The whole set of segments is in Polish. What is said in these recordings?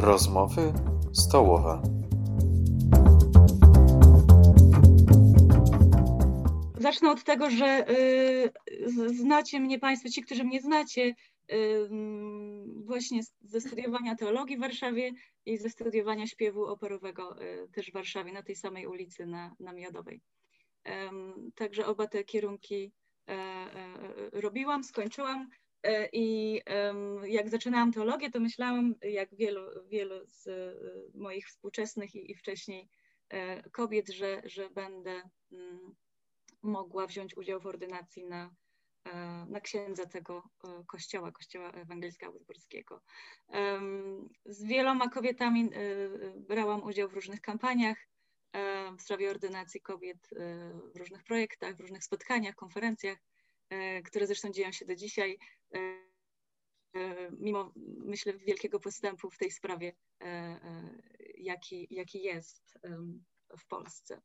Rozmowy stołowe. Zacznę od tego, że y, znacie mnie Państwo, ci, którzy mnie znacie, y, właśnie ze studiowania teologii w Warszawie i ze studiowania śpiewu operowego y, też w Warszawie, na tej samej ulicy na, na Miodowej. Także oba te kierunki e, e, robiłam, skończyłam. E, I jak zaczynałam teologię, to myślałam, jak wielu, wielu z moich współczesnych i, i wcześniej kobiet, że, że będę mm, mogła wziąć udział w ordynacji na, na księdza tego kościoła, kościoła ewangelickiego augsburskiego. Z wieloma kobietami brałam udział w różnych kampaniach w sprawie ordynacji kobiet w różnych projektach, w różnych spotkaniach, konferencjach, które zresztą dzieją się do dzisiaj, mimo myślę wielkiego postępu w tej sprawie, jaki, jaki jest w Polsce.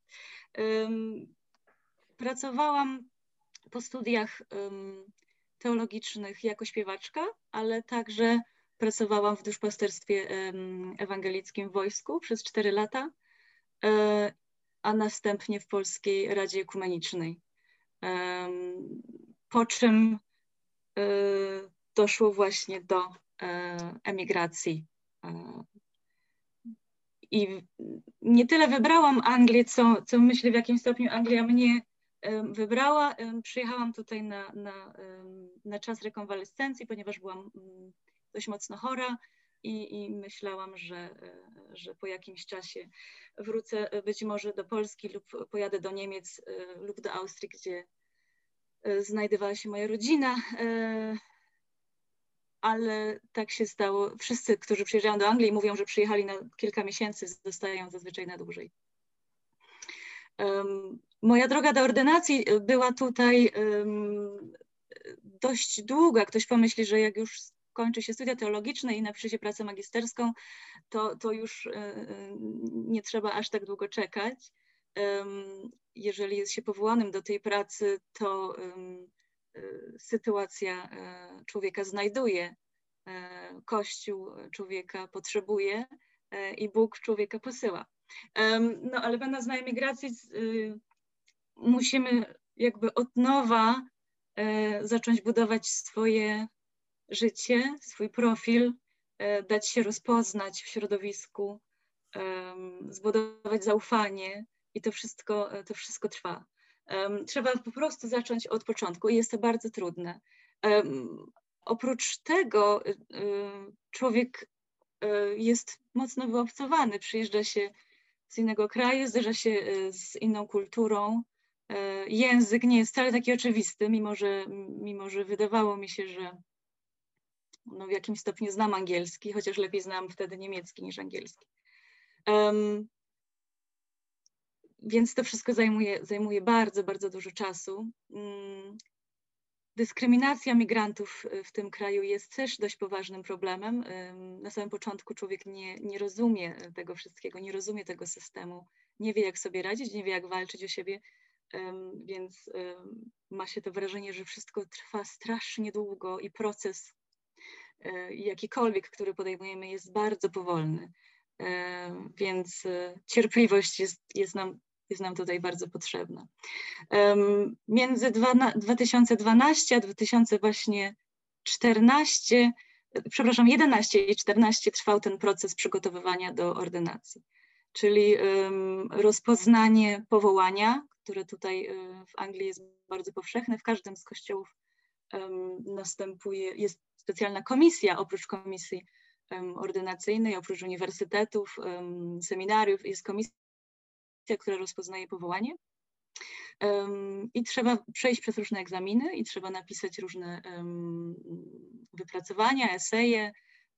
Pracowałam po studiach teologicznych jako śpiewaczka, ale także pracowałam w duszpasterstwie ewangelickim wojsku przez 4 lata, e, a następnie w Polskiej Radzie Ekumenicznej. Po czym e, doszło właśnie do e, emigracji. I nie tyle wybrałam Anglię, co, co myślę w jakim stopniu Anglia mnie wybrała. Przyjechałam tutaj na, na, na czas rekonwalescencji, ponieważ byłam dość mocno chora i, i myślałam, że, że po jakimś czasie wrócę być może do Polski lub pojadę do Niemiec lub do Austrii, gdzie znajdowała się moja rodzina. Ale tak się stało. Wszyscy, którzy przyjeżdżają do Anglii, mówią, że przyjechali na kilka miesięcy, zostają zazwyczaj na dłużej. Moja droga do ordynacji była tutaj dość długa. Ktoś pomyśli, że jak już kończy się studia teologiczne i napisze się pracę magisterską, to, to już e, e, nie trzeba aż tak długo czekać. Jeżeli jest się powołanym do tej pracy, to e, sytuacja człowieka znajduje, Kościół człowieka potrzebuje i Bóg człowieka posyła. No ale będąc na emigracji, y, musimy jakby od nowa e, zacząć budować swoje życie, swój profil, e, dać się rozpoznać w środowisku, zbudować zaufanie i to wszystko, to wszystko trwa. Trzeba po prostu zacząć od początku i jest to bardzo trudne. Oprócz tego y, y, człowiek jest mocno wyobcowany, przyjeżdża się z innego kraju, zderza się e, z inną kulturą. E, język nie jest wcale taki oczywisty, mimo że, mimo że wydawało mi się, że no w jakimś stopniu znam angielski, chociaż lepiej znam wtedy niemiecki niż angielski. Um, więc to wszystko zajmuje, zajmuje bardzo, bardzo dużo czasu. Um, Dyskryminacja migrantów w tym kraju jest też dość poważnym problemem. Na samym początku człowiek nie, nie rozumie tego wszystkiego, nie rozumie tego systemu, nie wie jak sobie radzić, nie wie jak walczyć o siebie, więc ma się to wrażenie, że wszystko trwa strasznie długo i proces y, jakikolwiek, który podejmujemy jest bardzo powolny. Więc y, cierpliwość jest, jest nam jest nam tutaj bardzo potrzebna. Między 2012 a 2014, przepraszam, 11 i 14 trwał ten proces przygotowywania do ordynacji, czyli rozpoznanie powołania, które tutaj e, w Anglii jest bardzo powszechne, w każdym z kościołów następuje, jest specjalna komisja oprócz komisji ordynacyjnej, oprócz uniwersytetów, seminariów, jest komisja która rozpoznaje powołanie. I trzeba przejść przez różne egzaminy i trzeba napisać różne wypracowania, eseje,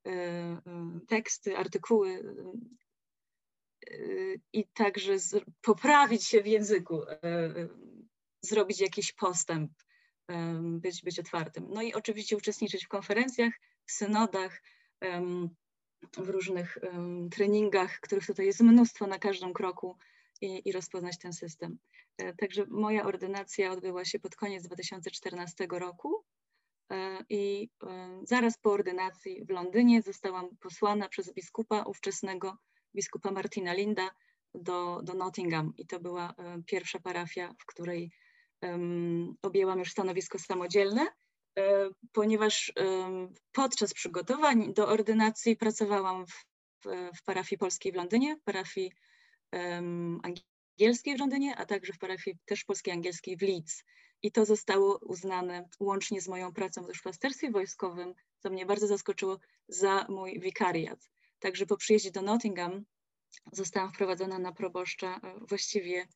e, e, teksty, artykuły e, i także poprawić się w języku, zrobić jakiś postęp, być, być otwartym. No i oczywiście uczestniczyć w konferencjach, w synodach, w różnych treningach, których tutaj jest mnóstwo na każdym kroku i, i rozpoznać ten system. E, także moja ordynacja odbyła się pod koniec 2014 roku i zaraz po ordynacji w Londynie zostałam posłana przez biskupa ówczesnego, biskupa Martina Linda do, do Nottingham i to była pierwsza parafia, w której um, objęłam już stanowisko samodzielne, e, ponieważ um, podczas przygotowań do ordynacji pracowałam w, w, w parafii polskiej w Londynie, parafii angielskiej w Londynie, a także w parafii też polskiej angielskiej w Leeds. I to zostało uznane łącznie z moją pracą w duszpasterstwie wojskowym, co mnie bardzo zaskoczyło, za mój wikariat. Także po przyjeździe do Nottingham zostałam wprowadzona na proboszcza e, właściwie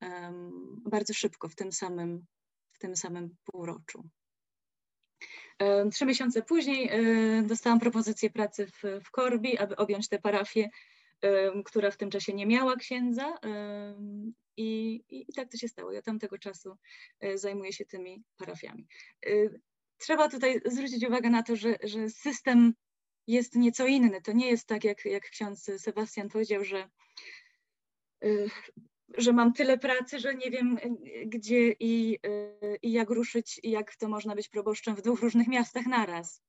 um, bardzo szybko, w tym samym, w tym samym półroczu. Um, trzy miesiące później um, dostałam propozycję pracy w, w Korbi, aby objąć tę parafię, która w tym czasie nie miała księdza i, i, tak to się stało. Ja tamtego czasu e, zajmuję się tymi parafiami. E, trzeba tutaj zwrócić uwagę na to, że, że system jest nieco inny. To nie jest tak, jak, jak ksiądz Sebastian powiedział, że, y, że mam tyle pracy, że nie wiem gdzie i, i jak ruszyć i jak to można być proboszczem w dwóch różnych miastach naraz.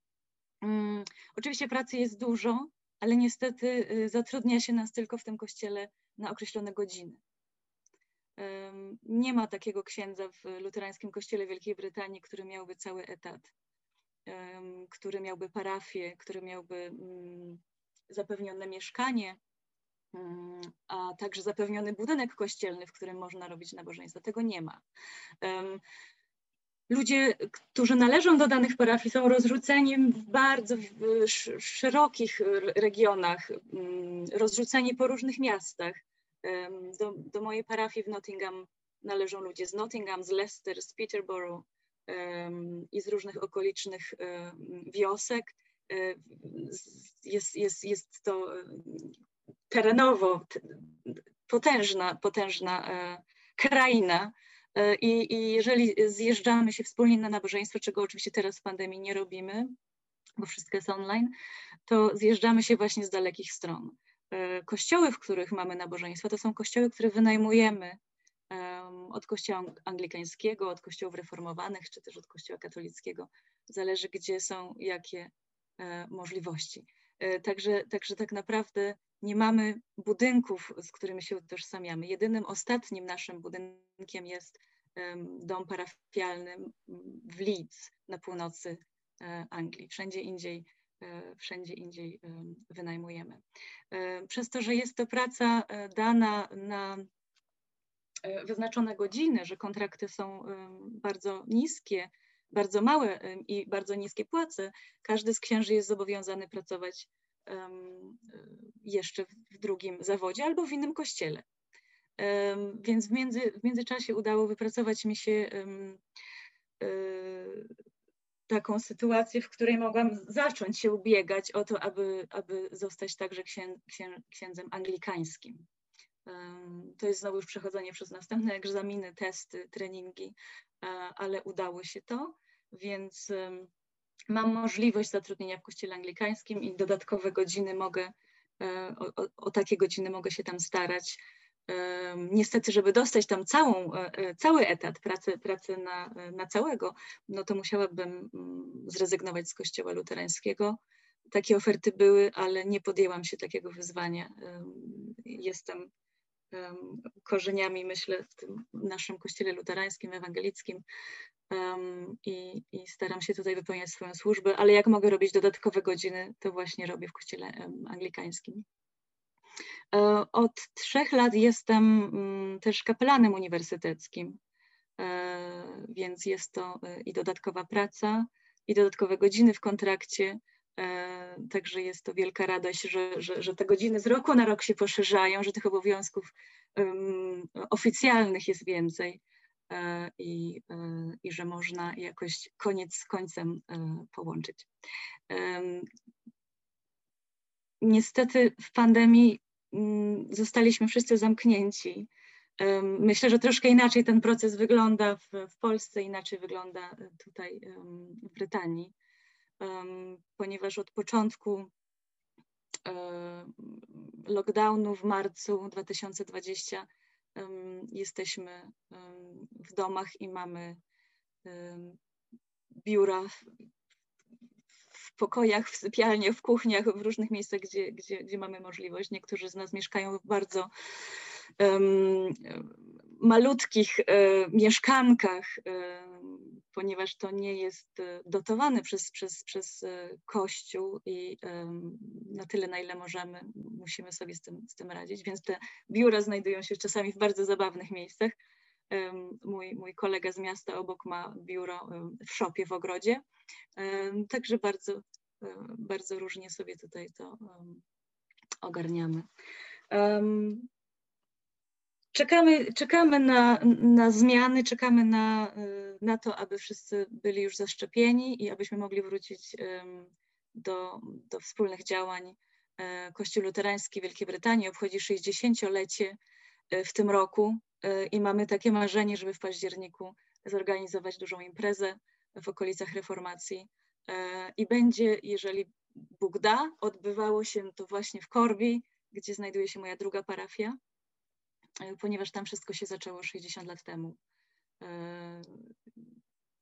Um, oczywiście pracy jest dużo, ale niestety y, zatrudnia się nas tylko w tym kościele na określone godziny. Nie ma takiego księdza w luterańskim kościele Wielkiej Brytanii, który miałby cały etat który miałby parafię, który miałby mm, zapewnione mieszkanie, mm, a także zapewniony budynek kościelny, w którym można robić nabożeństwo. Tego nie ma. Ludzie, którzy należą do danych parafii, są rozrzuceni w bardzo szerokich regionach, mm, rozrzuceni po różnych miastach. Do, do mojej parafii w Nottingham należą ludzie z Nottingham, z Leicester, z Peterborough, i z różnych okolicznych wiosek. E, jest, jest, jest to terenowo potężna, potężna e, kraina. E, I, I jeżeli zjeżdżamy się wspólnie na nabożeństwo, czego oczywiście teraz w pandemii nie robimy, bo wszystko jest online, to zjeżdżamy się właśnie z dalekich stron. Kościoły, w których mamy nabożeństwo, to są kościoły, które wynajmujemy od kościoła anglikańskiego, od kościołów reformowanych, czy też od kościoła katolickiego. Zależy, gdzie są jakie e, możliwości. E, także, także tak naprawdę nie mamy budynków, z którymi się utożsamiamy. Jedynym ostatnim naszym budynkiem jest dom parafialny w Leeds na północy e, Anglii. Wszędzie indziej, wszędzie indziej wynajmujemy. Przez to, że jest to praca dana na E, wyznaczone godziny, że kontrakty są bardzo niskie, bardzo małe i bardzo niskie płace, każdy z księży jest zobowiązany pracować jeszcze w drugim zawodzie albo w innym kościele. Więc w, między, w międzyczasie udało wypracować mi się e, taką sytuację, w której mogłam zacząć się ubiegać o to, aby, aby zostać także księ, księ, księdzem anglikańskim. To jest znowu już przechodzenie przez następne egzaminy, testy, treningi, e, ale udało się to, więc mam możliwość zatrudnienia w kościele anglikańskim i dodatkowe godziny mogę, e, o, o takie godziny mogę się tam starać. Niestety, żeby dostać tam całą, e, cały etat pracy, pracy na, na całego, no to musiałabym mm, zrezygnować z kościoła luterańskiego. Takie oferty były, ale nie podjęłam się takiego wyzwania. Jestem korzeniami, myślę, w tym naszym kościele luterańskim, ewangelickim i, i, staram się tutaj wypełniać swoją służbę, ale jak mogę robić dodatkowe godziny, to właśnie robię w kościele anglikańskim. E, od trzech lat jestem mm, też kapelanem uniwersyteckim, e, więc jest to e, i dodatkowa praca, i dodatkowe godziny w kontrakcie, także jest to wielka radość, że, że, że te godziny z roku na rok się poszerzają, że tych obowiązków um, oficjalnych jest więcej e, i, e, i że można jakoś koniec z końcem połączyć. Niestety w pandemii zostaliśmy wszyscy zamknięci. Myślę, że troszkę inaczej ten proces wygląda w, w Polsce, inaczej wygląda tutaj w Brytanii ponieważ od początku lockdownu w marcu 2020 jesteśmy w domach i mamy biura w pokojach, w sypialniach, w kuchniach, w różnych miejscach, gdzie, gdzie, gdzie mamy możliwość. Niektórzy z nas mieszkają w bardzo malutkich um, mieszkankach, um, ponieważ to nie jest dotowane przez, przez, przez Kościół i na tyle, na ile możemy, musimy sobie z tym, z tym radzić. Więc te biura znajdują się czasami w bardzo zabawnych miejscach. Mój, mój kolega z miasta obok ma biuro w szopie w ogrodzie. Także bardzo, bardzo różnie sobie tutaj to ogarniamy. Czekamy, czekamy na, na zmiany, czekamy na, na to, aby wszyscy byli już zaszczepieni i abyśmy mogli wrócić do, do wspólnych działań. E, Kościół Luterański Wielkiej Brytanii obchodzi 60-lecie e, w tym roku i mamy takie marzenie, żeby w październiku zorganizować dużą imprezę w okolicach reformacji. I będzie, jeżeli Bóg da, odbywało się to właśnie w Korbi, gdzie znajduje się moja druga parafia, ponieważ tam wszystko się zaczęło 60 lat temu.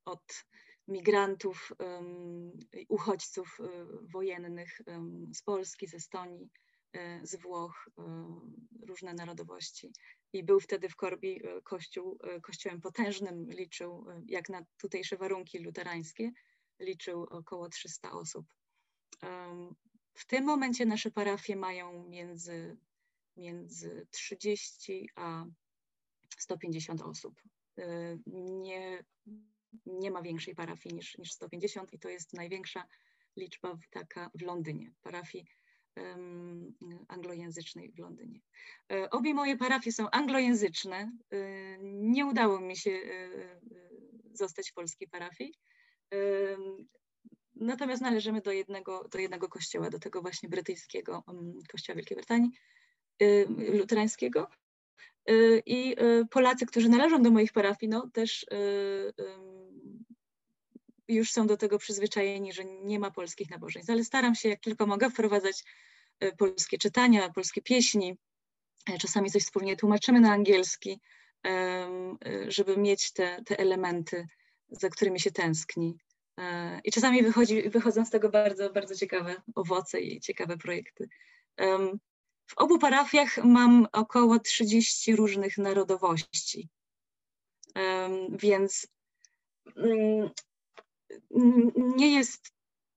Od migrantów, uchodźców wojennych z Polski, z Estonii, z Włoch, różne narodowości. I był wtedy w Korbi kościół, kościołem potężnym, liczył, jak na tutejsze warunki luterańskie, liczył około 300 osób. W tym momencie nasze parafie mają między, między 30 a 150 osób. Nie nie ma większej parafii niż, niż 150 i to jest największa liczba taka w Londynie, parafii um, anglojęzycznej w Londynie. E, obie moje parafie są anglojęzyczne. E, nie udało mi się e, zostać w polskiej parafii. Natomiast należymy do jednego, do jednego kościoła, do tego właśnie brytyjskiego kościoła Wielkiej Brytanii, luterańskiego. I Polacy, którzy należą do moich parafii, no też już są do tego przyzwyczajeni, że nie ma polskich nabożeństw, ale staram się jak tylko mogę wprowadzać polskie czytania, polskie pieśni. Czasami coś wspólnie tłumaczymy na angielski, żeby mieć te, te elementy, za którymi się tęskni. I czasami wychodzi, wychodzą z tego bardzo, bardzo ciekawe owoce i ciekawe projekty. W obu parafiach mam około 30 różnych narodowości, więc mm, nie jest,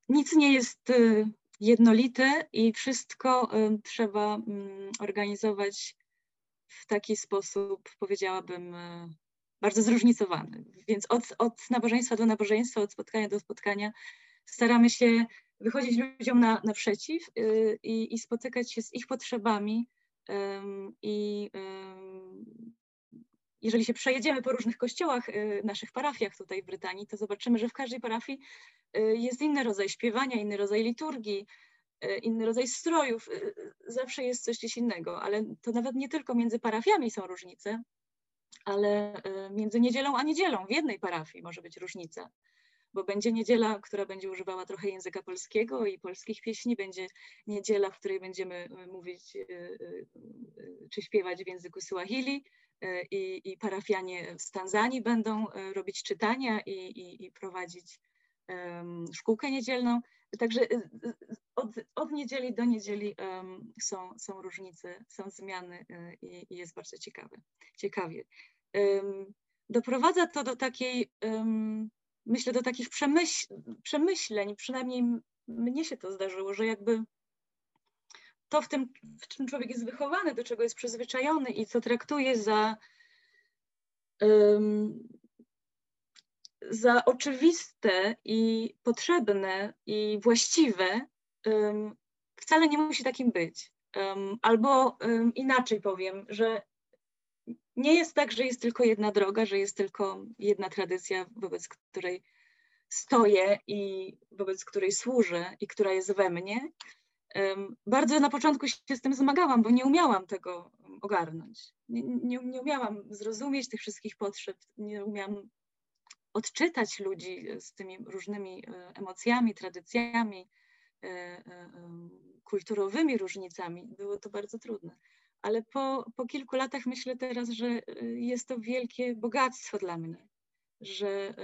nic nie jest y, jednolite i wszystko y, trzeba mm, organizować w taki sposób, powiedziałabym, y, bardzo zróżnicowany. Więc od, od nabożeństwa do nabożeństwa, od spotkania do spotkania staramy się wychodzić ludziom na, naprzeciw i, i spotykać się z ich potrzebami i jeżeli się przejedziemy po różnych kościołach, y, naszych parafiach tutaj w Brytanii, to zobaczymy, że w każdej parafii y, jest inny rodzaj śpiewania, inny rodzaj liturgii, y, inny rodzaj strojów. Zawsze jest coś gdzieś innego, ale to nawet nie tylko między parafiami są różnice, ale między niedzielą a niedzielą w jednej parafii może być różnica bo będzie niedziela, która będzie używała trochę języka polskiego i polskich pieśni, będzie niedziela, w której będziemy mówić czy śpiewać w języku Swahili, E, i, i parafianie z Tanzanii będą e, robić czytania i, i, i prowadzić um, szkółkę niedzielną. Także e, od, od niedzieli do niedzieli um, są, są różnice, są zmiany i, jest bardzo ciekawe, ciekawie. Um, doprowadza to do takiej, myślę, do takich przemyśl, przemyśleń, przynajmniej mnie się to zdarzyło, że jakby to w tym, w czym człowiek jest wychowany, do czego jest przyzwyczajony i co traktuje za, um, za oczywiste i potrzebne i właściwe, um, wcale nie musi takim być. Um, albo inaczej powiem, że nie jest tak, że jest tylko jedna droga, że jest tylko jedna tradycja, wobec której stoję i wobec której służę i która jest we mnie, bardzo na początku się z tym zmagałam, bo nie umiałam tego ogarnąć. Nie, nie, nie umiałam zrozumieć tych wszystkich potrzeb, nie umiałam odczytać ludzi z tymi różnymi e, emocjami, tradycjami, e, e, kulturowymi różnicami. Było to bardzo trudne. Ale po, po kilku latach myślę teraz, że jest to wielkie bogactwo dla mnie, że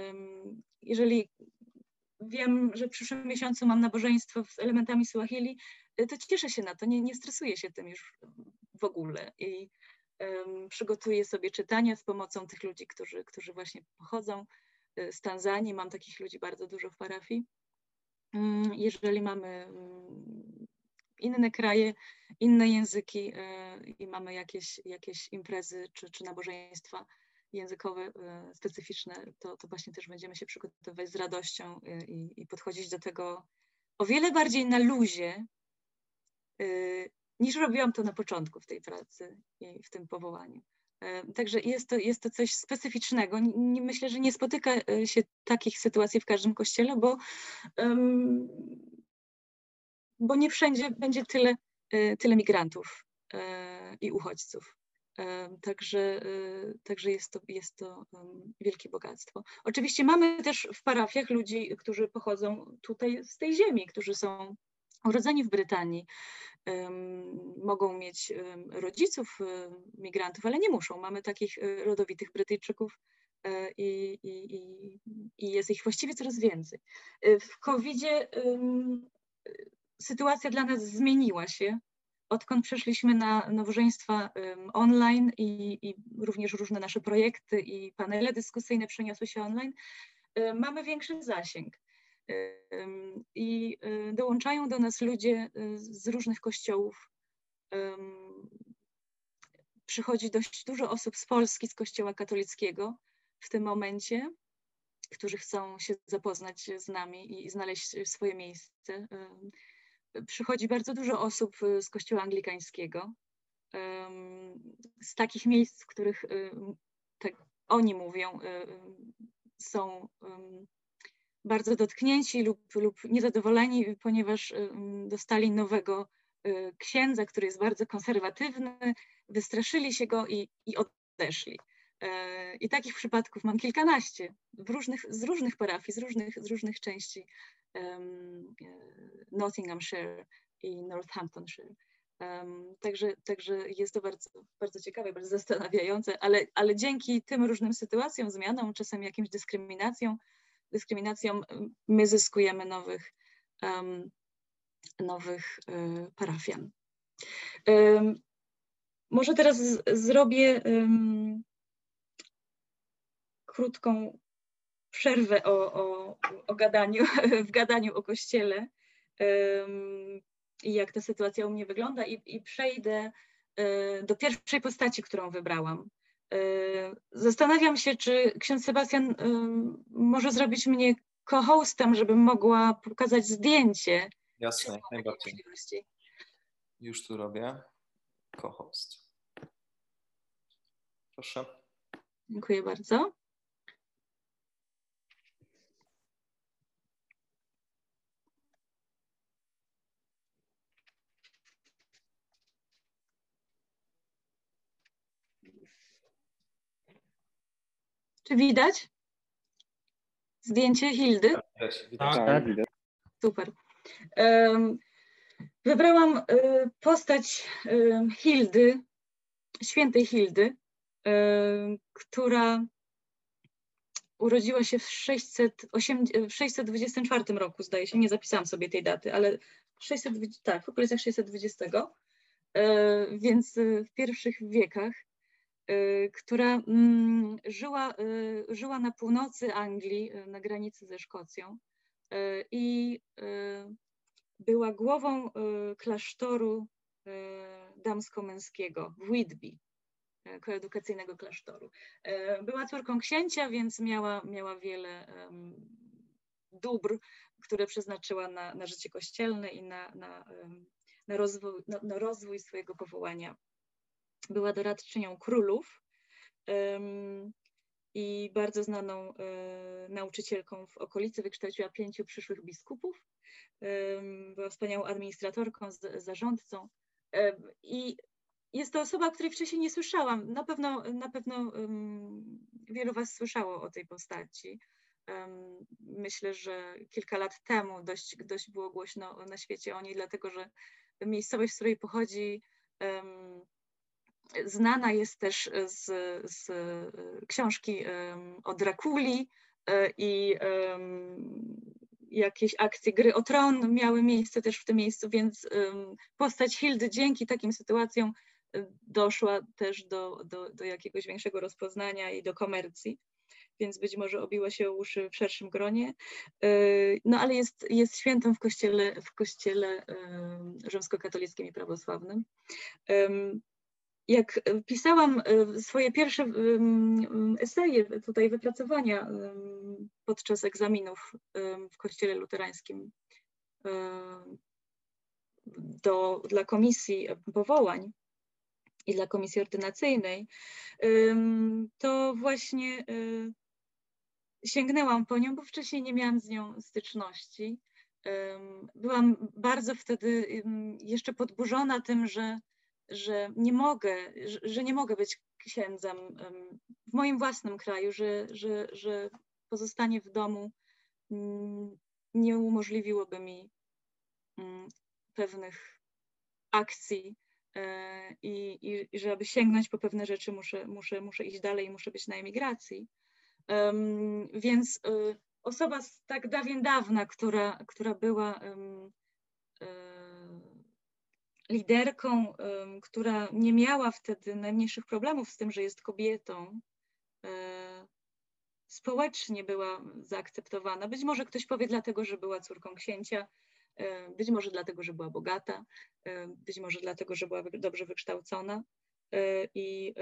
jeżeli wiem, że w przyszłym miesiącu mam nabożeństwo z elementami Swahili, to cieszę się na to, nie, nie stresuję się tym już w ogóle i um, przygotuję sobie czytania z pomocą tych ludzi, którzy, którzy właśnie pochodzą z Tanzanii. Mam takich ludzi bardzo dużo w parafii. Mm, jeżeli mamy mm, inne kraje, inne języki i mamy jakieś, jakieś imprezy czy, czy nabożeństwa, językowe e, specyficzne, to, to właśnie też będziemy się przygotowywać z radością e, i, i podchodzić do tego o wiele bardziej na luzie, e, niż robiłam to na początku w tej pracy i w tym powołaniu. Także jest to, jest to coś specyficznego. Myślę, że nie spotyka się takich sytuacji w każdym kościele, bo, bo nie wszędzie będzie tyle, tyle migrantów i uchodźców. Także, e, także jest, to, jest to wielkie bogactwo. Oczywiście mamy też w parafiach ludzi, którzy pochodzą tutaj z tej ziemi, którzy są urodzeni w Brytanii, mogą mieć rodziców e, migrantów, ale nie muszą. Mamy takich e, rodowitych Brytyjczyków i, i, i jest ich właściwie coraz więcej. W COVID-zie sytuacja dla nas zmieniła się odkąd przeszliśmy na nawożeństwa online i, i, również różne nasze projekty i panele dyskusyjne przeniosły się online, mamy większy zasięg. I y, dołączają do nas ludzie y, z różnych kościołów. Przychodzi dość dużo osób z Polski, z Kościoła katolickiego w tym momencie, którzy chcą się zapoznać z nami i znaleźć swoje miejsce przychodzi bardzo dużo osób y, z kościoła anglikańskiego, z takich miejsc, w których tak oni mówią, y, są bardzo dotknięci lub, lub niezadowoleni, ponieważ dostali nowego księdza, który jest bardzo konserwatywny, wystraszyli się go i, i odeszli. E, I takich przypadków mam kilkanaście różnych, z różnych parafii, z różnych, z różnych części um, Nottinghamshire i Northamptonshire. Um, także, także jest to bardzo, bardzo ciekawe, bardzo zastanawiające, ale, ale dzięki tym różnym sytuacjom, zmianom, czasem jakimś dyskryminacjom, dyskryminacjom my zyskujemy nowych, um, nowych y, parafian. Um, może teraz z, zrobię krótką przerwę o, o, o gadaniu, w gadaniu o kościele um, i jak ta sytuacja u mnie wygląda i, i przejdę y, do pierwszej postaci, którą wybrałam. Y, zastanawiam się, czy ksiądz Sebastian y, może zrobić mnie co-hostem, żebym mogła pokazać zdjęcie. Jasne, jak najbardziej. Już tu robię. Co-host. Proszę. Dziękuję bardzo. Czy widać? Zdjęcie Hildy? Tak, tak. Super. Wybrałam y, postać Hildy, świętej Hildy, która urodziła się w, 608, w 624 roku, zdaje się, nie zapisałam sobie tej daty, ale 620, tak, w okolicach 620, e, więc w pierwszych wiekach która mm, żyła, y, żyła na północy Anglii, y, na granicy ze Szkocją i była głową klasztoru damsko-męskiego w Whitby, koedukacyjnego klasztoru. Była córką księcia, więc miała, miała wiele dóbr, które przeznaczyła na, na życie kościelne i na, na, na, rozwój, na, na rozwój swojego powołania była doradczynią królów i bardzo znaną e, nauczycielką w okolicy, wykształciła pięciu przyszłych biskupów. Była wspaniałą administratorką, zarządcą. I jest to osoba, o której wcześniej nie słyszałam. Na pewno, na pewno wielu Was słyszało o tej postaci. Myślę, że kilka lat temu dość, dość było głośno na świecie o niej, dlatego że miejscowość, z której pochodzi, Znana jest też z, z książki o Drakuli e, i jakieś akcje gry o tron miały miejsce też w tym miejscu, więc postać Hildy dzięki takim sytuacjom doszła też do, do, do jakiegoś większego rozpoznania i do komercji więc być może obiła się o uszy w szerszym gronie. No ale jest, jest świętą w kościele, w kościele rzymskokatolickim i prawosławnym jak e, pisałam e, swoje pierwsze eseje, tutaj wypracowania podczas egzaminów w kościele luterańskim do, dla komisji powołań i dla komisji ordynacyjnej, to właśnie e, sięgnęłam po nią, bo wcześniej nie miałam z nią styczności. Byłam bardzo wtedy jeszcze podburzona tym, że że nie mogę, że, że nie mogę być księdzem w moim własnym kraju, że, że, że pozostanie w domu mm, nie umożliwiłoby mi mm, pewnych akcji e, i, i, żeby sięgnąć po pewne rzeczy, muszę, muszę, muszę iść dalej muszę być na emigracji. Więc e, osoba z tak dawien dawna, która, która była e, liderką, która nie miała wtedy najmniejszych problemów z tym, że jest kobietą, e, społecznie była zaakceptowana. Być może ktoś powie dlatego, że była córką księcia, e, być może dlatego, że była bogata, e, być może dlatego, że była dobrze wykształcona i,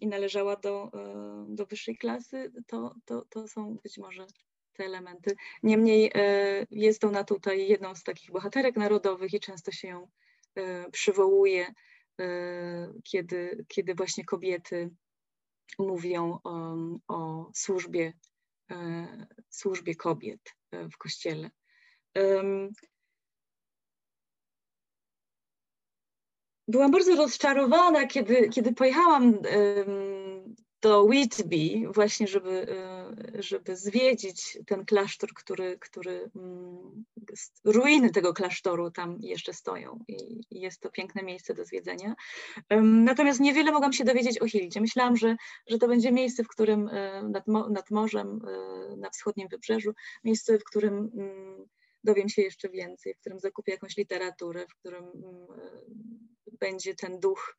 i należała do, do wyższej klasy, to, to, to są być może te elementy. Niemniej jest ona tutaj jedną z takich bohaterek narodowych i często się ją przywołuje, e, kiedy, kiedy właśnie kobiety mówią o, o służbie, e, służbie kobiet w kościele. Byłam bardzo rozczarowana, kiedy, kiedy pojechałam do Whitby właśnie, żeby, e, żeby zwiedzić ten klasztor, który, który mm, ruiny tego klasztoru tam jeszcze stoją i jest to piękne miejsce do zwiedzenia. Natomiast niewiele mogłam się dowiedzieć o Hildzie. Myślałam, że, że to będzie miejsce, w którym e, nad, nad morzem, e, na wschodnim wybrzeżu, miejsce, w którym mm, dowiem się jeszcze więcej, w którym zakupię jakąś literaturę, w którym mm, będzie ten duch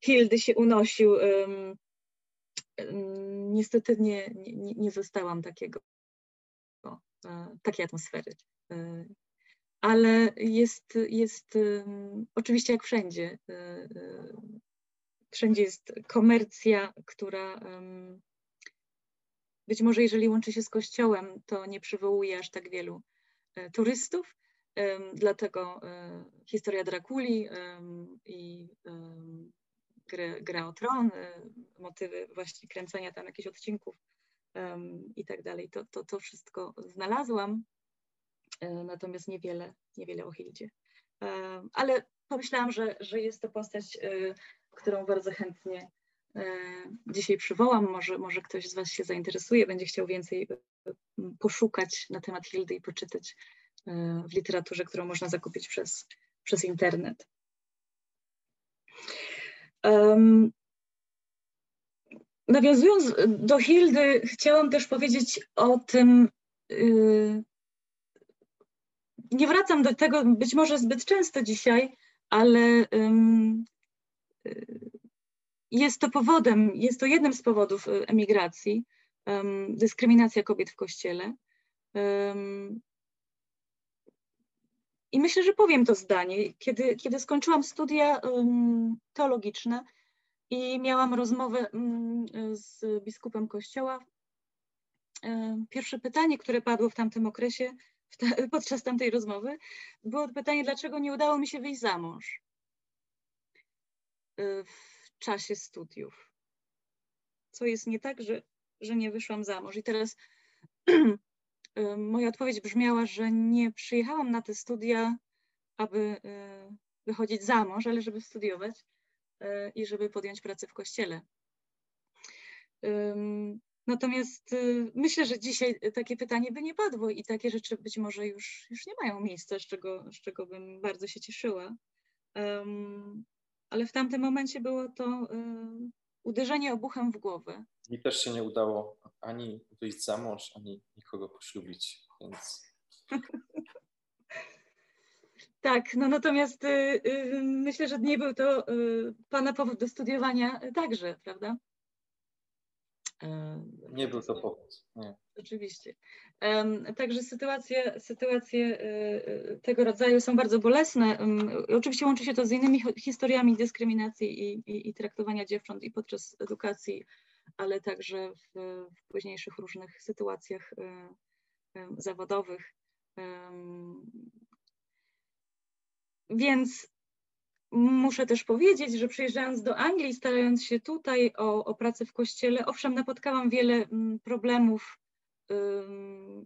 Hildy się unosił niestety nie, nie, nie zostałam takiego, e, takiej atmosfery. E, ale jest, jest oczywiście jak wszędzie. E, wszędzie jest komercja, która być może jeżeli łączy się z kościołem, to nie przywołuje aż tak wielu turystów. Dlatego historia Drakuli i grę, grę o tron, y, motywy właśnie kręcenia tam jakichś odcinków um, i tak dalej. To, to, to wszystko znalazłam, e, natomiast niewiele, niewiele o Hildzie. Um, ale pomyślałam, że, że jest to postać, y, którą bardzo chętnie dzisiaj przywołam. Może, może ktoś z Was się zainteresuje, będzie chciał więcej poszukać na temat Hildy i poczytać w literaturze, którą można zakupić przez, przez internet. Um, nawiązując do Hildy, chciałam też powiedzieć o tym, yy, nie wracam do tego być może zbyt często dzisiaj, ale yy, jest to powodem, jest to jednym z powodów y, emigracji, dyskryminacja kobiet w kościele. I myślę, że powiem to zdanie. Kiedy, kiedy skończyłam studia teologiczne i miałam rozmowę z biskupem kościoła, pierwsze pytanie, które padło w tamtym okresie, w ta, podczas tamtej rozmowy, było pytanie, dlaczego nie udało mi się wyjść za mąż e, w czasie studiów. Co jest nie tak, że, że nie wyszłam za mąż. I teraz moja odpowiedź brzmiała, że nie przyjechałam na te studia, aby y, wychodzić za mąż, ale żeby studiować y, i żeby podjąć pracę w kościele. Natomiast y, myślę, że dzisiaj takie pytanie by nie padło i takie rzeczy być może już, już nie mają miejsca, z czego, z czego bym bardzo się cieszyła. Ale w tamtym momencie było to uderzenie obuchem w głowę. Mi też się nie udało ani wyjść za mąż, ani nikogo poślubić. więc... Tak, no natomiast y, y, myślę, że nie był to y, Pana powód do studiowania także, prawda? E, nie był to powód. Nie. Oczywiście. Także sytuacje, sytuacje tego rodzaju są bardzo bolesne. Oczywiście łączy się to z innymi historiami dyskryminacji i, i, i traktowania dziewcząt i podczas edukacji, ale także w, w późniejszych różnych sytuacjach zawodowych. Więc muszę też powiedzieć, że przyjeżdżając do Anglii, starając się tutaj o, o pracę w kościele, owszem, napotkałam wiele problemów,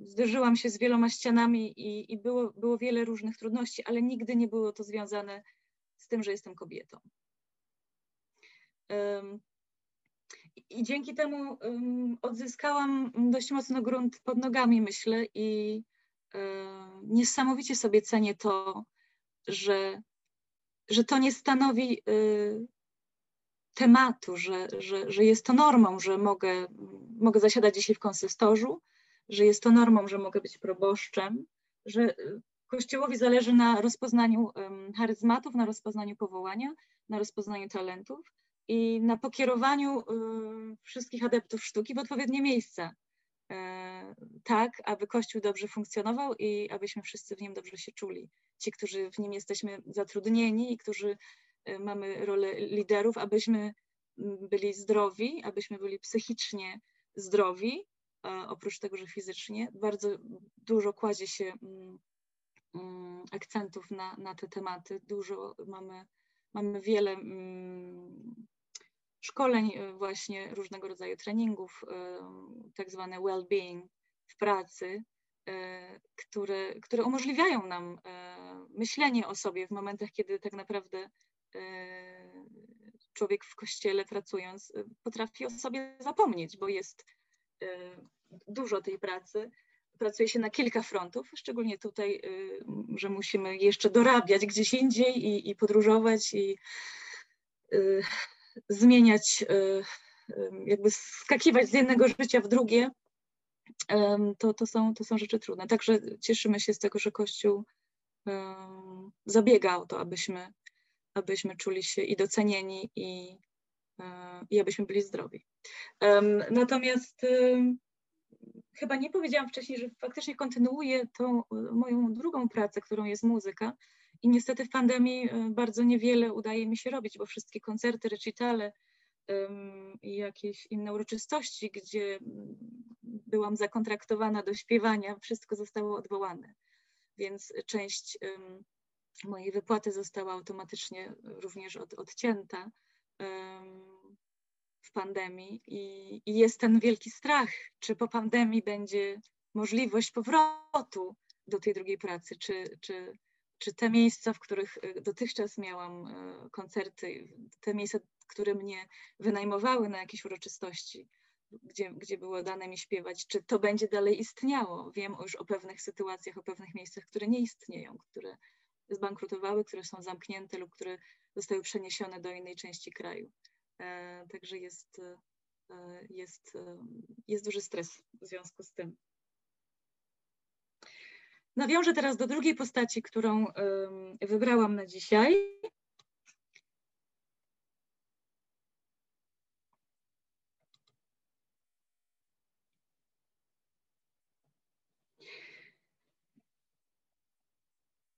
zderzyłam się z wieloma ścianami i, i było, było wiele różnych trudności, ale nigdy nie było to związane z tym, że jestem kobietą. I dzięki temu odzyskałam dość mocno grunt pod nogami, myślę, i niesamowicie sobie cenię to, że, że to nie stanowi y, tematu, że, że, że jest to normą, że mogę, mogę zasiadać dzisiaj w konsystorzu, że jest to normą, że mogę być proboszczem, że y, Kościołowi zależy na rozpoznaniu charyzmatów, na rozpoznaniu powołania, na rozpoznaniu talentów i na pokierowaniu y, wszystkich adeptów sztuki w odpowiednie miejsca. E, tak, aby Kościół dobrze funkcjonował i abyśmy wszyscy w nim dobrze się czuli. Ci, którzy w nim jesteśmy zatrudnieni i którzy e, mamy rolę liderów, abyśmy byli zdrowi, abyśmy byli psychicznie zdrowi, oprócz tego, że fizycznie. Bardzo dużo kładzie się akcentów na, na te tematy. Dużo mamy, mamy wiele szkoleń, e, właśnie różnego rodzaju treningów, e, tak zwane well-being w pracy, e, które, które umożliwiają nam myślenie o sobie w momentach, kiedy tak naprawdę człowiek w kościele pracując potrafi o sobie zapomnieć, bo jest dużo tej pracy. Pracuje się na kilka frontów, szczególnie tutaj, że musimy jeszcze dorabiać gdzieś indziej i, i podróżować i zmieniać, e, jakby skakiwać z jednego życia w drugie, to, to, są, to są rzeczy trudne. Także cieszymy się z tego, że Kościół zabiega o to, abyśmy, abyśmy czuli się i docenieni, i, e, i abyśmy byli zdrowi. Natomiast chyba nie powiedziałam wcześniej, że faktycznie kontynuuję tą moją drugą pracę, którą jest muzyka. I niestety w pandemii e, bardzo niewiele udaje mi się robić, bo wszystkie koncerty, recitale i jakieś inne uroczystości, gdzie byłam zakontraktowana do śpiewania, wszystko zostało odwołane. Więc część mojej wypłaty została automatycznie również od, odcięta w pandemii i, i jest ten wielki strach, czy po pandemii będzie możliwość powrotu do tej drugiej pracy, czy, czy, czy te miejsca, w których y, dotychczas miałam y, koncerty, te miejsca, które mnie wynajmowały na jakieś uroczystości, gdzie, gdzie było dane mi śpiewać, czy to będzie dalej istniało. Wiem już o pewnych sytuacjach, o pewnych miejscach, które nie istnieją, które zbankrutowały, które są zamknięte lub które zostały przeniesione do innej części kraju. E, także jest, e, jest, e, jest duży stres w związku z tym. Nawiążę teraz do drugiej postaci, którą wybrałam na dzisiaj.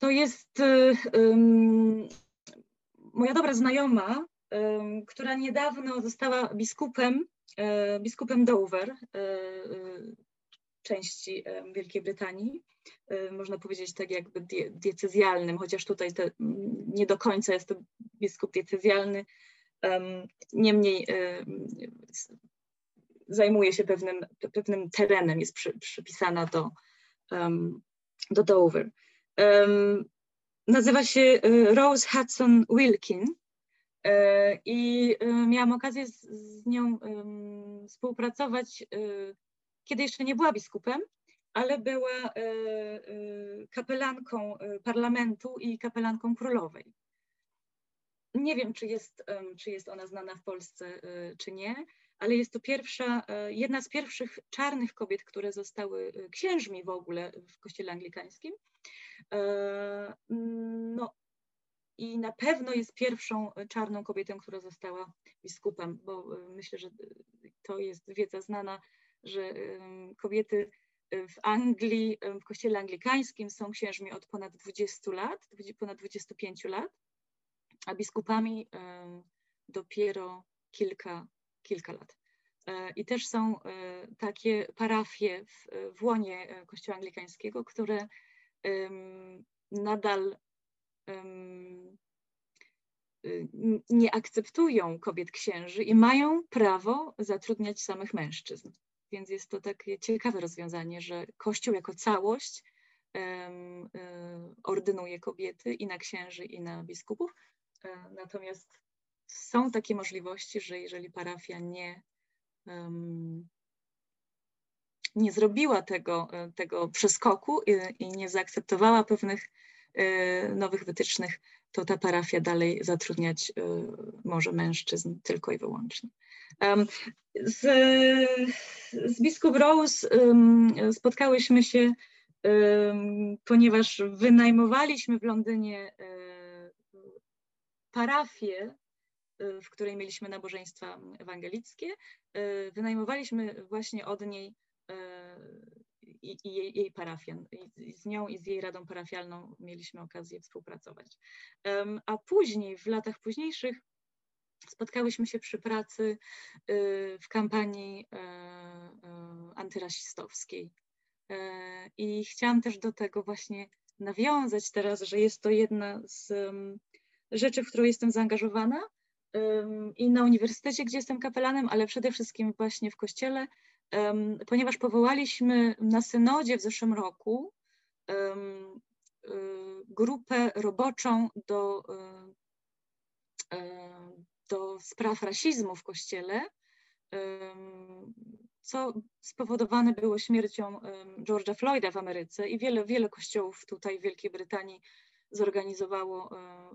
To jest um, moja dobra znajoma, um, która niedawno została biskupem, um, biskupem Dover, części Wielkiej Brytanii. Można powiedzieć tak jakby diecezjalnym, chociaż tutaj te, nie do końca jest to biskup diecezjalny. Niemniej zajmuje się pewnym, pewnym terenem, jest przy, przypisana do, do Dover. Nazywa się y, Rose Hudson Wilkin i miałam okazję z, z nią współpracować, kiedy jeszcze nie była biskupem, ale była e, e, kapelanką e, parlamentu i kapelanką królowej. Nie wiem, czy jest, czy jest ona znana w Polsce, czy nie, ale jest to pierwsza, jedna z pierwszych czarnych kobiet, które zostały księżmi w ogóle w kościele anglikańskim. No, i na pewno jest pierwszą czarną kobietą, która została biskupem, bo myślę, że to jest wiedza znana, że kobiety w Anglii, w kościele anglikańskim są księżmi od ponad 20 lat, ponad 25 lat, a biskupami dopiero kilka, kilka lat. E, I też są e, takie parafie w, w łonie e, kościoła anglikańskiego, które nadal nie akceptują kobiet księży i mają prawo zatrudniać samych mężczyzn. Więc jest to takie ciekawe rozwiązanie, że Kościół jako całość um, ordynuje kobiety i na księży, i na biskupów. E, natomiast są takie możliwości, że jeżeli parafia nie, um, nie zrobiła tego, e, tego przeskoku i, i nie zaakceptowała pewnych nowych wytycznych, to ta parafia dalej zatrudniać może mężczyzn tylko i wyłącznie. Z, z biskup Rose spotkałyśmy się, ponieważ wynajmowaliśmy w Londynie e, parafię, w której mieliśmy nabożeństwa ewangelickie. Wynajmowaliśmy właśnie od niej i, jej, jej parafian. I z nią i z jej radą parafialną mieliśmy okazję współpracować. A później, w latach późniejszych, spotkałyśmy się przy pracy y, w kampanii e, e, antyrasistowskiej. E, I chciałam też do tego właśnie nawiązać teraz, że jest to jedna z rzeczy, w którą jestem zaangażowana i na uniwersytecie, gdzie jestem kapelanem, ale przede wszystkim właśnie w kościele, ponieważ powołaliśmy na synodzie w zeszłym roku y, grupę roboczą do do spraw rasizmu w kościele, co spowodowane było śmiercią George'a Floyda w Ameryce i wiele, wiele kościołów tutaj w Wielkiej Brytanii zorganizowało e, e,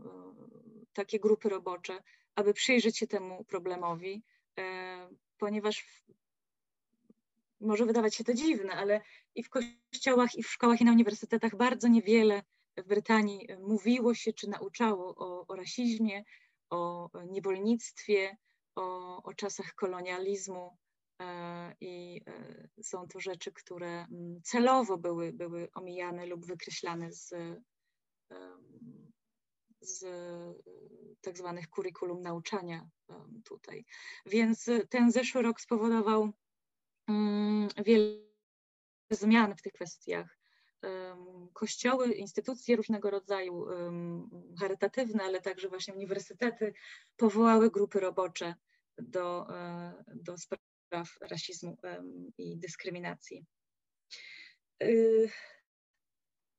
takie grupy robocze, aby przyjrzeć się temu problemowi, e, ponieważ może wydawać się to dziwne, ale i w kościołach, i w szkołach, i na uniwersytetach bardzo niewiele w Brytanii mówiło się czy nauczało o, o rasizmie, o niewolnictwie, o, o czasach kolonializmu. E, I e, są to rzeczy, które mm, celowo były, były omijane lub wykreślane z, z tak zwanych kurikulum nauczania tutaj. Więc ten zeszły rok spowodował wiele zmian w tych kwestiach kościoły, instytucje różnego rodzaju, charytatywne, ale także właśnie uniwersytety powołały grupy robocze do, e, do spraw rasizmu i dyskryminacji. Y,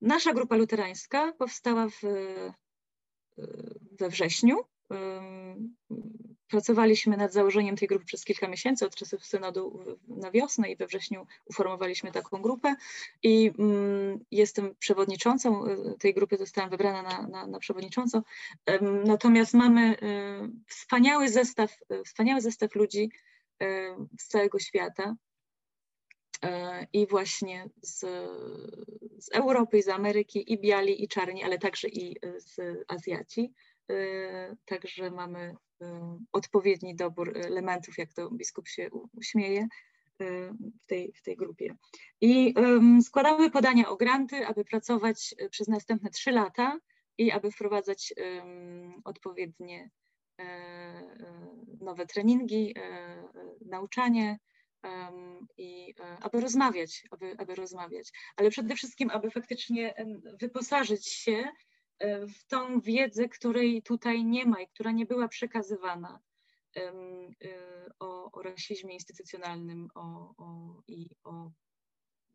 nasza grupa luterańska powstała w, e, we wrześniu Pracowaliśmy nad założeniem tej grupy przez kilka miesięcy, od czasów synodu na wiosnę i we wrześniu uformowaliśmy taką grupę i jestem przewodniczącą y, tej grupy, zostałam wybrana na, na, na przewodniczącą. Natomiast mamy y, wspaniały zestaw, y, wspaniały zestaw ludzi z całego świata i właśnie z, z Europy z Ameryki, i biali, i czarni, ale także i z Azjaci. Także mamy odpowiedni dobór elementów, jak to biskup się uśmieje w tej, w tej grupie. I składamy podania o granty, aby pracować przez następne trzy lata i aby wprowadzać odpowiednie e, e, nowe treningi, e, nauczanie i aby rozmawiać, aby, aby rozmawiać, ale przede wszystkim, aby faktycznie wyposażyć się w tą wiedzę, której tutaj nie ma i która nie była przekazywana y, o, o rasizmie instytucjonalnym o, o, i o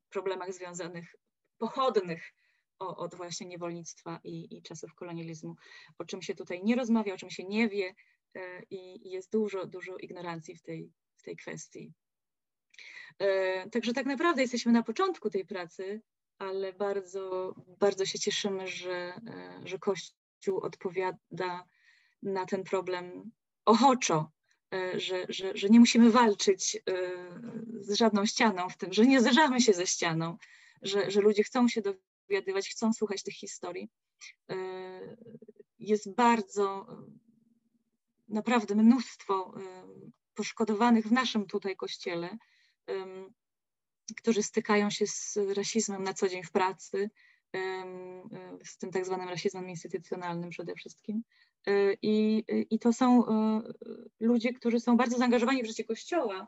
problemach związanych, pochodnych od właśnie niewolnictwa i, i czasów kolonializmu, o czym się tutaj nie rozmawia, o czym się nie wie e, i, i jest dużo, dużo ignorancji w tej, w tej kwestii. E, także tak naprawdę jesteśmy na początku tej pracy, ale bardzo, bardzo się cieszymy, że, e, że Kościół odpowiada na ten problem ochoczo że, że, że nie musimy walczyć z żadną ścianą w tym, że nie zderzamy się ze ścianą, że, że ludzie chcą się dowiadywać, chcą słuchać tych historii. Jest bardzo, naprawdę mnóstwo poszkodowanych w naszym tutaj kościele, którzy stykają się z rasizmem na co dzień w pracy, z tym tak zwanym rasizmem instytucjonalnym przede wszystkim. E, I, I to są e, ludzie, którzy są bardzo zaangażowani w życie Kościoła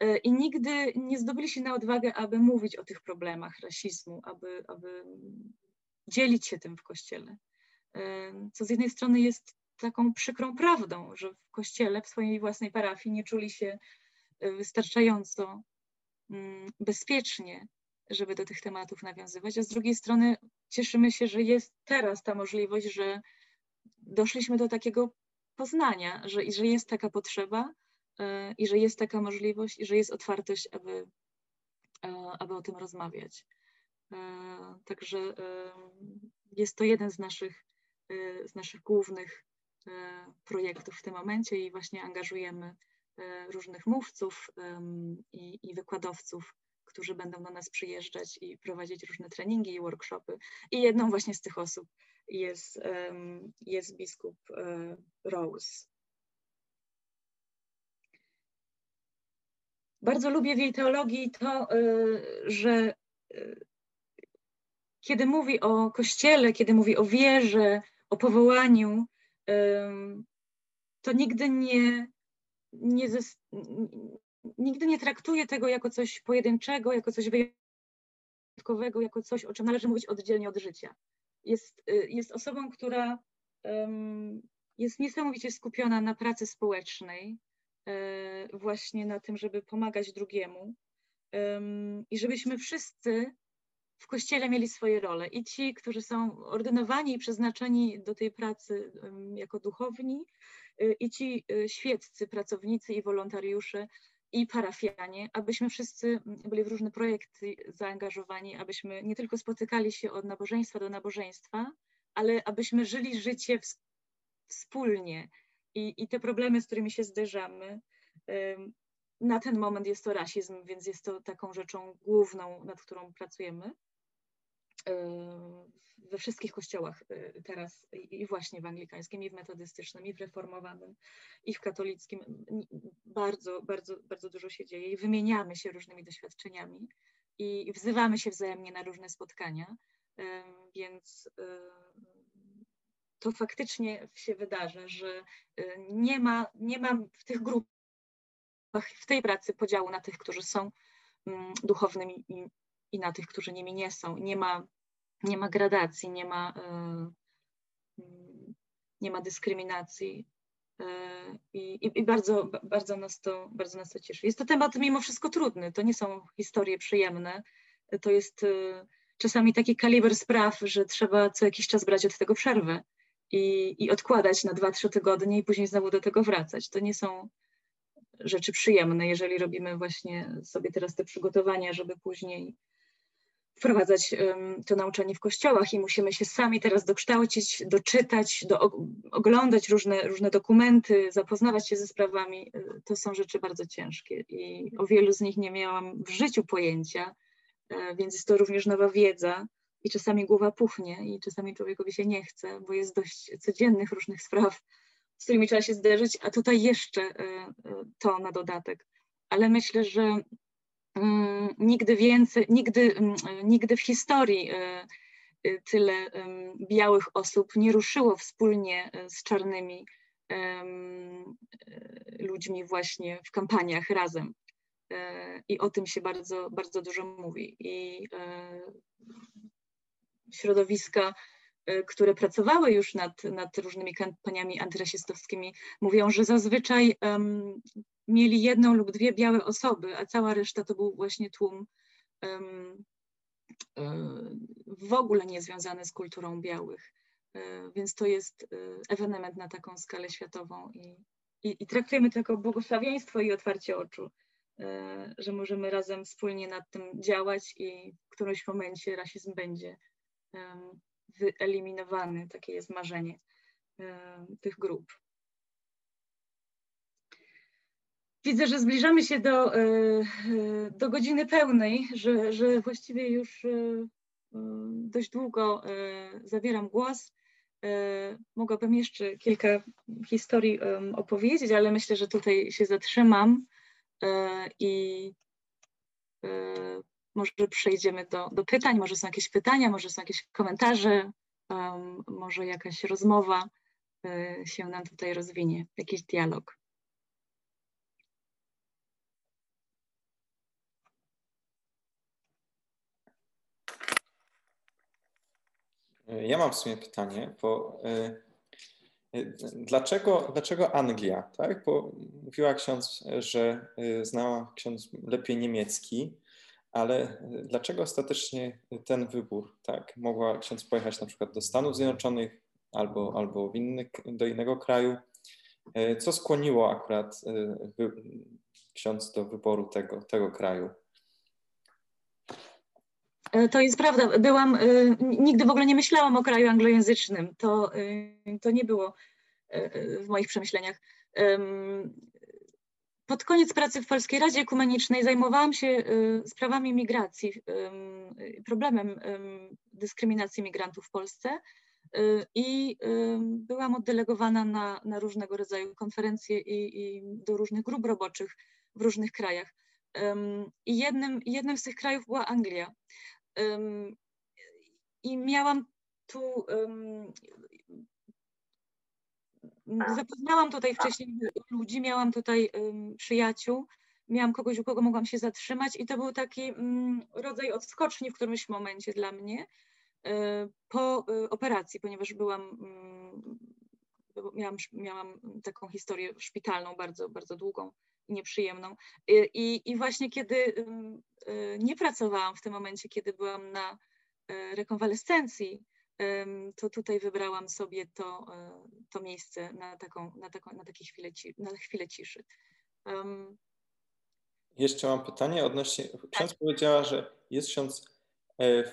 e, i nigdy nie zdobyli się na odwagę, aby mówić o tych problemach rasizmu, aby, aby dzielić się tym w Kościele. Co z jednej strony jest taką przykrą prawdą, że w Kościele, w swojej własnej parafii nie czuli się wystarczająco bezpiecznie, żeby do tych tematów nawiązywać, a z drugiej strony cieszymy się, że jest teraz ta możliwość, że doszliśmy do takiego poznania, że, że jest taka potrzeba e, i że jest taka możliwość i że jest otwartość, aby, e, aby o tym rozmawiać. E, także jest to jeden z naszych, z naszych głównych projektów w tym momencie i właśnie angażujemy różnych mówców i, i wykładowców, którzy będą do nas przyjeżdżać i prowadzić różne treningi i workshopy. I jedną właśnie z tych osób jest, jest biskup e, Rose. Bardzo lubię w jej teologii to, e, że e, kiedy mówi o Kościele, kiedy mówi o wierze, o powołaniu, to nigdy nie, nie, nigdy nie traktuje tego jako coś pojedynczego, jako coś wyjątkowego, jako coś, o czym należy mówić oddzielnie od życia. Jest, y, jest osobą, która jest niesamowicie skupiona na pracy społecznej, e, właśnie na tym, żeby pomagać drugiemu i żebyśmy wszyscy w kościele mieli swoje role. I ci, którzy są ordynowani i przeznaczeni do tej pracy jako duchowni, y, i ci y, świeccy pracownicy i wolontariusze, i parafianie, abyśmy wszyscy byli w różne projekty zaangażowani, abyśmy nie tylko spotykali się od nabożeństwa do nabożeństwa, ale abyśmy żyli życie wspólnie i, i te problemy, z którymi się zderzamy, na ten moment jest to rasizm, więc jest to taką rzeczą główną, nad którą pracujemy we wszystkich kościołach y, teraz i właśnie w anglikańskim, i w metodystycznym, i w reformowanym, i w katolickim. Bardzo, bardzo, bardzo dużo się dzieje i wymieniamy się różnymi doświadczeniami i wzywamy się wzajemnie na różne spotkania, więc y, to faktycznie się wydarza, że nie ma, nie ma w tych grupach, w tej pracy podziału na tych, którzy są mm, duchownymi i, i na tych, którzy nimi nie są. Nie ma nie ma gradacji, nie ma, e, nie ma dyskryminacji. E, I, i, bardzo, bardzo, nas to, bardzo nas to cieszy. Jest to temat mimo wszystko trudny. To nie są historie przyjemne. To jest e, czasami taki kaliber spraw, że trzeba co jakiś czas brać od tego przerwę i, i odkładać na dwa, trzy tygodnie i później znowu do tego wracać. To nie są rzeczy przyjemne, jeżeli robimy właśnie sobie teraz te przygotowania, żeby później wprowadzać to nauczanie w kościołach i musimy się sami teraz dokształcić, doczytać, do, oglądać różne, różne dokumenty, zapoznawać się ze sprawami. Y, to są rzeczy bardzo ciężkie i o wielu z nich nie miałam w życiu pojęcia, e, więc jest to również nowa wiedza i czasami głowa puchnie i czasami człowiekowi się nie chce, bo jest dość codziennych różnych spraw, z którymi trzeba się zderzyć, a tutaj jeszcze e, e, to na dodatek. Ale myślę, że nigdy więcej, nigdy, mm, nigdy w historii e, e, tyle białych osób nie ruszyło wspólnie z czarnymi ludźmi właśnie w kampaniach razem. I o tym się bardzo, bardzo dużo mówi. I środowiska, które pracowały już nad, nad różnymi kampaniami antyrasistowskimi, mówią, że zazwyczaj mieli jedną lub dwie białe osoby, a cała reszta to był właśnie tłum um, w ogóle niezwiązany z kulturą białych. E, więc to jest ewenement na taką skalę światową i, i, i traktujemy to jako błogosławieństwo i otwarcie oczu, że możemy razem wspólnie nad tym działać i w którymś momencie rasizm będzie wyeliminowany. Takie jest marzenie tych grup. Widzę, że zbliżamy się do, do godziny pełnej, że, że właściwie już dość długo zabieram głos. Mogłabym jeszcze kilka historii opowiedzieć, ale myślę, że tutaj się zatrzymam i może przejdziemy do, do pytań, może są jakieś pytania, może są jakieś komentarze, może jakaś rozmowa się nam tutaj rozwinie, jakiś dialog. Ja mam w sumie pytanie, bo y, y, dlaczego, dlaczego Anglia? Tak? Bo mówiła ksiądz, że znała ksiądz lepiej niemiecki, ale dlaczego ostatecznie ten wybór? Tak, mogła ksiądz pojechać na przykład do Stanów Zjednoczonych albo, albo inny, do innego kraju. E, co skłoniło akurat e, ksiądz do wyboru tego, tego kraju? E, to jest prawda. Byłam, nigdy w ogóle nie myślałam o kraju anglojęzycznym. To, to nie było w moich przemyśleniach. Pod koniec pracy w Polskiej Radzie Ekumenicznej zajmowałam się sprawami migracji, problemem dyskryminacji migrantów w Polsce i byłam oddelegowana na, na różnego rodzaju konferencje i, i, do różnych grup roboczych w różnych krajach. I jednym, jednym z tych krajów była Anglia. I miałam tu zapoznałam tutaj wcześniej ludzi, miałam tutaj um, przyjaciół, miałam kogoś, u kogo mogłam się zatrzymać i to był taki um, rodzaj odskoczni w którymś momencie dla mnie y, po y, operacji, ponieważ byłam, miałam, miałam taką historię szpitalną bardzo, bardzo długą i nieprzyjemną. Y, I, i właśnie kiedy nie pracowałam w tym momencie, kiedy byłam na rekonwalescencji, to tutaj wybrałam sobie to, e, to miejsce na, taką, na, taką, na takie chwilę, na chwilę ciszy. Um, Jeszcze mam pytanie odnośnie, ksiądz tak. powiedziała, że jest ksiądz e,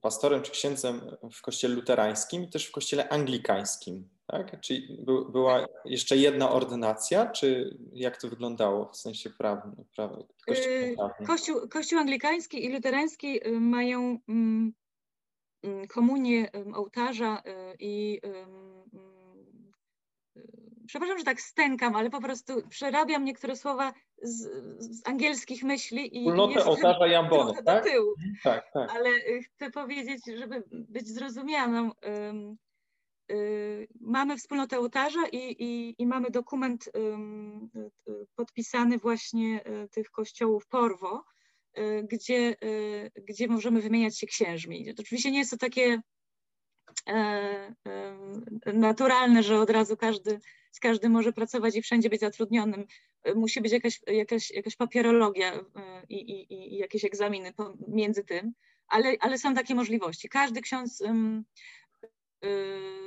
pastorem czy księdzem w kościele luterańskim i też w kościele anglikańskim, tak? Czyli by, była jeszcze jedna ordynacja, czy jak to wyglądało w sensie prawnym? Praw, kościół, kościół anglikański i luterański y, mają mm, Mm, komunię ołtarza y, i przepraszam, że tak stękam, ale po prostu przerabiam niektóre słowa z, z angielskich myśli i Wspólnotę ołtarza Jambony, tak? Do tyłu. Tak, tak. Ale y, chcę powiedzieć, żeby być zrozumianą, y, mamy wspólnotę ołtarza i, i, i mamy dokument podpisany właśnie tych kościołów Porwo, gdzie, gdzie możemy wymieniać się księżmi. Oczywiście nie jest to takie naturalne, że od razu każdy z każdym może pracować i wszędzie być zatrudnionym. Musi być jakaś, jakaś, jakaś papierologia i, i, i jakieś egzaminy między tym, ale, ale są takie możliwości. Każdy ksiądz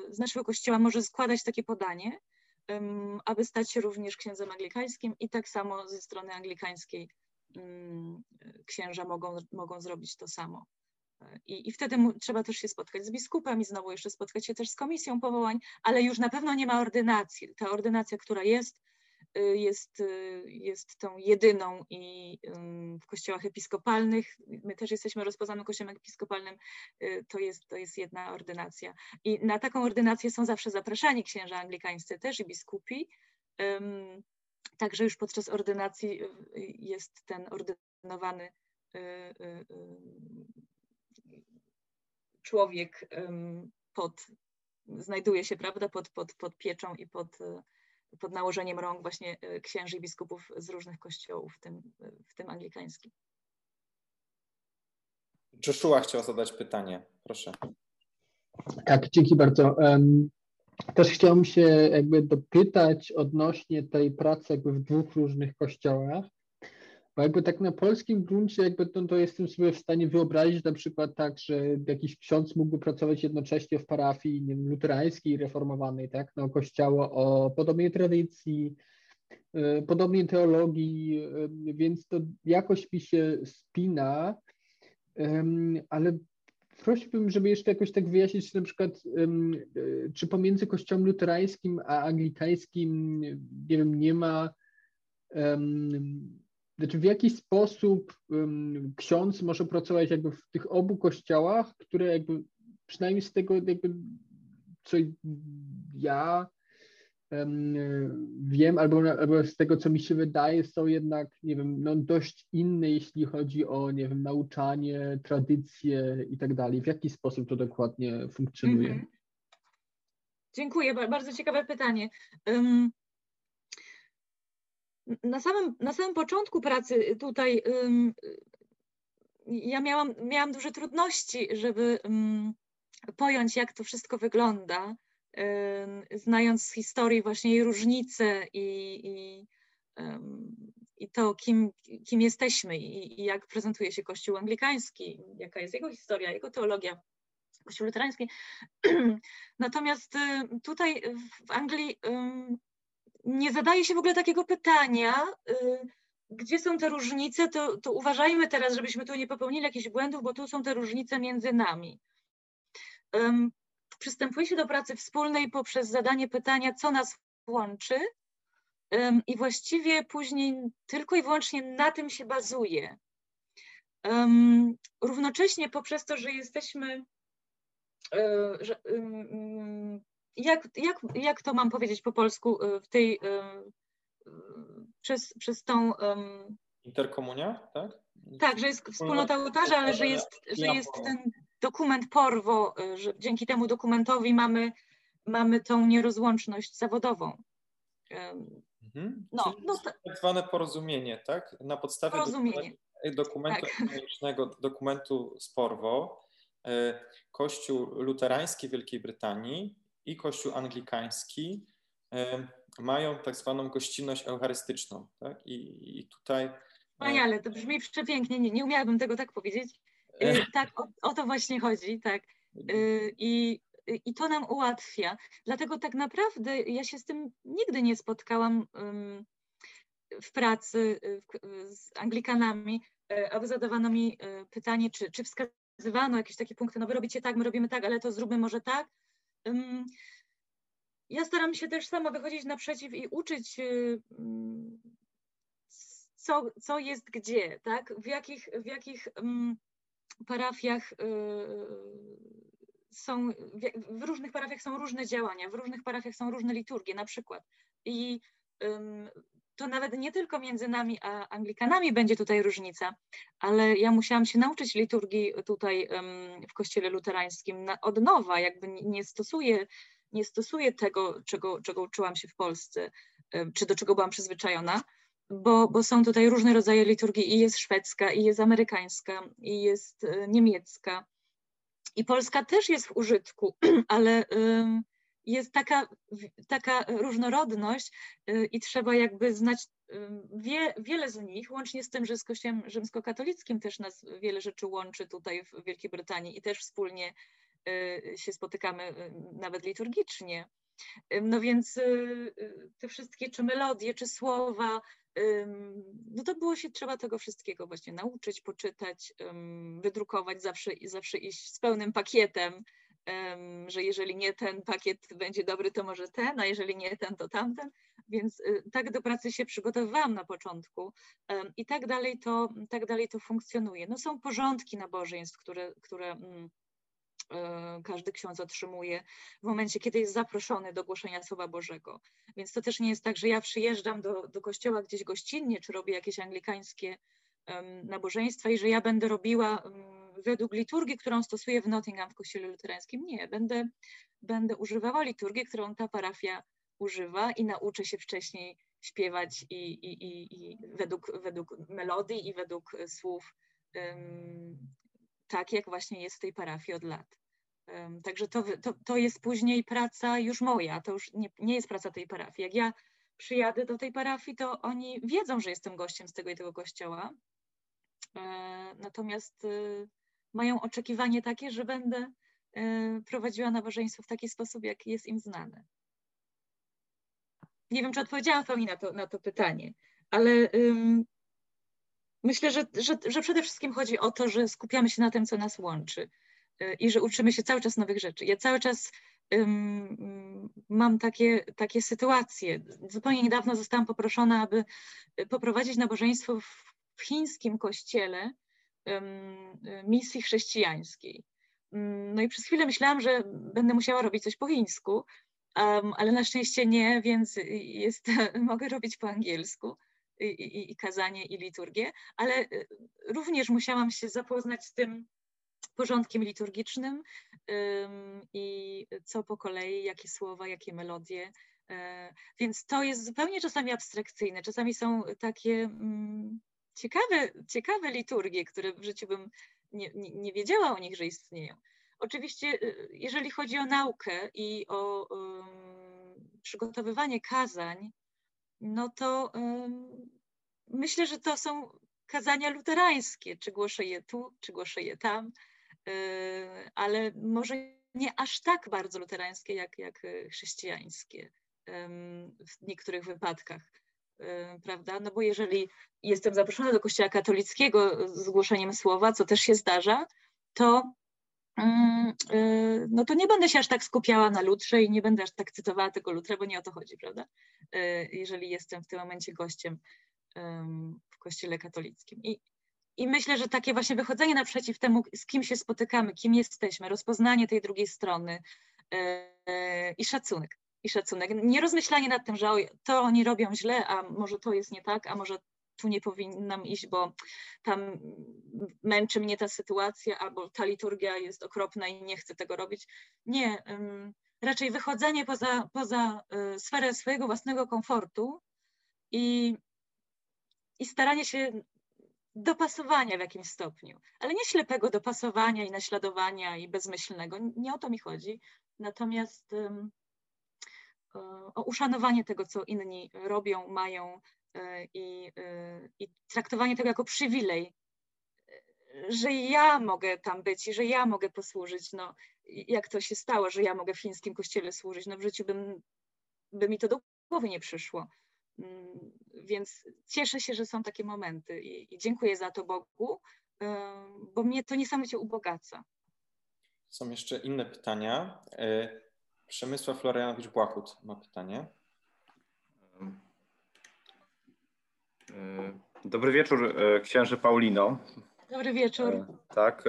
z naszego kościoła może składać takie podanie, aby stać się również księdzem anglikańskim i tak samo ze strony anglikańskiej księża mogą, mogą zrobić to samo. I, I wtedy mu, trzeba też się spotkać z biskupem i znowu jeszcze spotkać się też z komisją powołań, ale już na pewno nie ma ordynacji. Ta ordynacja, która jest, y, jest, y, jest tą jedyną i w kościołach episkopalnych, my też jesteśmy rozpoznanym kościołem episkopalnym, y, to jest, to jest jedna ordynacja. I na taką ordynację są zawsze zapraszani księża anglikańscy też i biskupi. Także już podczas ordynacji jest ten ordynowany człowiek pod, znajduje się, prawda, pod, pod, pod pieczą i pod, pod nałożeniem rąk właśnie księży i biskupów z różnych kościołów, w tym, w tym anglikańskim. Joshua chciał zadać pytanie, proszę. Tak, dzięki bardzo. Też chciałbym się jakby dopytać odnośnie tej pracy jakby w dwóch różnych kościołach, bo jakby tak na polskim gruncie jakby to, to jestem sobie w stanie wyobrazić na przykład tak, że jakiś ksiądz mógłby pracować jednocześnie w parafii nie wiem, luterańskiej, reformowanej, tak, no kościoła o podobnej tradycji, y, podobnej teologii, y, więc to jakoś mi się spina, ale prosiłbym, żeby jeszcze jakoś tak wyjaśnić, czy na przykład, czy pomiędzy kościołem luterańskim a anglikańskim, nie wiem, nie ma znaczy w jaki sposób um, ksiądz może pracować jakby w tych obu kościołach, które jakby przynajmniej z tego jakby co ja um, wiem, albo, albo z tego co mi się wydaje, są jednak, nie wiem, no dość inne, jeśli chodzi o, nie wiem, nauczanie, tradycje i tak dalej. W jaki sposób to dokładnie funkcjonuje? Mm -hmm. Dziękuję, bardzo ciekawe pytanie. Na samym, na samym początku pracy tutaj um, ja miałam, miałam duże trudności, żeby um, pojąć, jak to wszystko wygląda, znając historii właśnie jej różnice i, i, i to, kim, kim jesteśmy i, i, jak prezentuje się Kościół anglikański, jaka jest jego historia, jego teologia. Kościół luterański. Natomiast y, tutaj w Anglii nie zadaje się w ogóle takiego pytania, y, gdzie są te różnice, to, to uważajmy teraz, żebyśmy tu nie popełnili jakichś błędów, bo tu są te różnice między nami. Um, przystępuje się do pracy wspólnej poprzez zadanie pytania, co nas łączy i właściwie później tylko i wyłącznie na tym się bazuje. Równocześnie poprzez to, że jesteśmy, e, że, jak, jak, jak to mam powiedzieć po polsku e, w tej, e, przez, przez tą... Interkomunia, tak? Tak, że jest wspólnota ołtarza, ale że jest, że jest ten dokument Porwo, y, że dzięki temu dokumentowi mamy, mamy tą nierozłączność zawodową. Mhm. No, no tak zwane porozumienie, tak? Na podstawie porozumienie. dokumentu tak. dokumentu z Porwo, y, Kościół luterański Wielkiej Brytanii i Kościół anglikański y, mają tak zwaną gościnność eucharystyczną. Tak? I, i tutaj. Wspaniale, to brzmi przepięknie. Nie, nie umiałabym tego tak powiedzieć. Y, tak, o, o, to właśnie chodzi, tak. I, I to nam ułatwia. Dlatego tak naprawdę ja się z tym nigdy nie spotkałam w pracy z Anglikanami, aby zadawano mi pytanie, czy, czy wskazywano jakieś takie punkty, no wy robicie tak, my robimy tak, ale to zróbmy może tak. Ja staram się też sama wychodzić naprzeciw i uczyć, co, co jest gdzie, tak? W jakich, w jakich parafiach y, są, w różnych parafiach są różne działania, w różnych parafiach są różne liturgie na przykład. I to nawet nie tylko między nami a Anglikanami będzie tutaj różnica, ale ja musiałam się nauczyć liturgii tutaj w kościele luterańskim od nowa, jakby nie stosuję, nie stosuję tego, czego, czego uczyłam się w Polsce, czy do czego byłam przyzwyczajona bo, bo są tutaj różne rodzaje liturgii i jest szwedzka, i jest amerykańska, i jest e, niemiecka. I polska też jest w użytku, ale jest taka, taka różnorodność y, i trzeba jakby znać wie, wiele z nich, łącznie z tym, że z Kościołem rzymskokatolickim też nas wiele rzeczy łączy tutaj w Wielkiej Brytanii i też wspólnie y, się spotykamy y, nawet liturgicznie. No więc te wszystkie, czy melodie, czy słowa, no to było się trzeba tego wszystkiego właśnie nauczyć, poczytać, wydrukować, zawsze, zawsze iść z pełnym pakietem, że jeżeli nie ten pakiet będzie dobry, to może ten, a jeżeli nie ten, to tamten. Więc y, tak do pracy się przygotowywałam na początku i tak dalej to, tak dalej to funkcjonuje. No są porządki nabożeństw, które, które mm, E, każdy ksiądz otrzymuje w momencie, kiedy jest zaproszony do głoszenia Słowa Bożego. Więc to też nie jest tak, że ja przyjeżdżam do, do kościoła gdzieś gościnnie, czy robię jakieś anglikańskie nabożeństwa i że ja będę robiła um, według liturgii, którą stosuję w Nottingham w kościele luterańskim. Nie, będę, będę używała liturgii, którą ta parafia używa i nauczę się wcześniej śpiewać i, i, i, i według, według melodii i według słów um, tak, jak właśnie jest w tej parafii od lat. Także to, to, to jest później praca już moja, to już nie, nie jest praca tej parafii. Jak ja przyjadę do tej parafii, to oni wiedzą, że jestem gościem z tego i tego kościoła. E, natomiast e, mają oczekiwanie takie, że będę e, prowadziła nabożeństwo w taki sposób, jaki jest im znany. Nie wiem, czy odpowiedziałam w pełni na to, na to pytanie, ale um, myślę, że, że, że przede wszystkim chodzi o to, że skupiamy się na tym, co nas łączy. Y, i że uczymy się cały czas nowych rzeczy. Ja cały czas mam takie, takie sytuacje. Zupełnie niedawno zostałam poproszona, aby poprowadzić nabożeństwo w chińskim kościele misji chrześcijańskiej. No i przez chwilę myślałam, że będę musiała robić coś po chińsku, ale na szczęście nie, więc jest, mogę robić po angielsku. I, i, i, kazanie, i liturgię, ale y, również musiałam się zapoznać z tym porządkiem liturgicznym i co po kolei, jakie słowa, jakie melodie. E, więc to jest zupełnie czasami abstrakcyjne. Czasami są takie mm, ciekawe, ciekawe liturgie, które w życiu bym nie, nie, nie wiedziała o nich, że istnieją. Oczywiście, y, jeżeli chodzi o naukę i o um, przygotowywanie kazań, no to um, myślę, że to są kazania luterańskie, czy głoszę je tu, czy głoszę je tam, yy, ale może nie aż tak bardzo luterańskie, jak, jak chrześcijańskie w niektórych wypadkach, yy, prawda? No bo jeżeli jestem zaproszona do kościoła katolickiego z głoszeniem słowa, co też się zdarza, to Mm, y, no to nie będę się aż tak skupiała na Lutrze i nie będę aż tak cytowała tego Lutra, bo nie o to chodzi, prawda? Y, jeżeli jestem w tym momencie gościem w kościele katolickim. I, I myślę, że takie właśnie wychodzenie naprzeciw temu, z kim się spotykamy, kim jesteśmy, rozpoznanie tej drugiej strony y, i szacunek. I szacunek. Nie rozmyślanie nad tym, że to oni robią źle, a może to jest nie tak, a może tu nie powinnam iść, bo tam męczy mnie ta sytuacja, albo ta liturgia jest okropna i nie chcę tego robić. Nie, raczej wychodzenie poza, poza y, sferę swojego własnego komfortu i, i staranie się dopasowania w jakimś stopniu, ale nie ślepego dopasowania i naśladowania i bezmyślnego. Nie o to mi chodzi. Natomiast o uszanowanie tego, co inni robią, mają, E, i, e, i traktowanie tego jako przywilej, że ja mogę tam być i że ja mogę posłużyć. No, jak to się stało, że ja mogę w chińskim kościele służyć? No w życiu bym, by mi to do głowy nie przyszło. Mm, więc cieszę się, że są takie momenty i, i dziękuję za to Bogu, e, bo mnie to niesamowicie ubogaca. Są jeszcze inne pytania. Przemysław Florianowicz-Błachut ma pytanie. E, dobry wieczór, e, księże Paulino. Dobry wieczór. E, tak,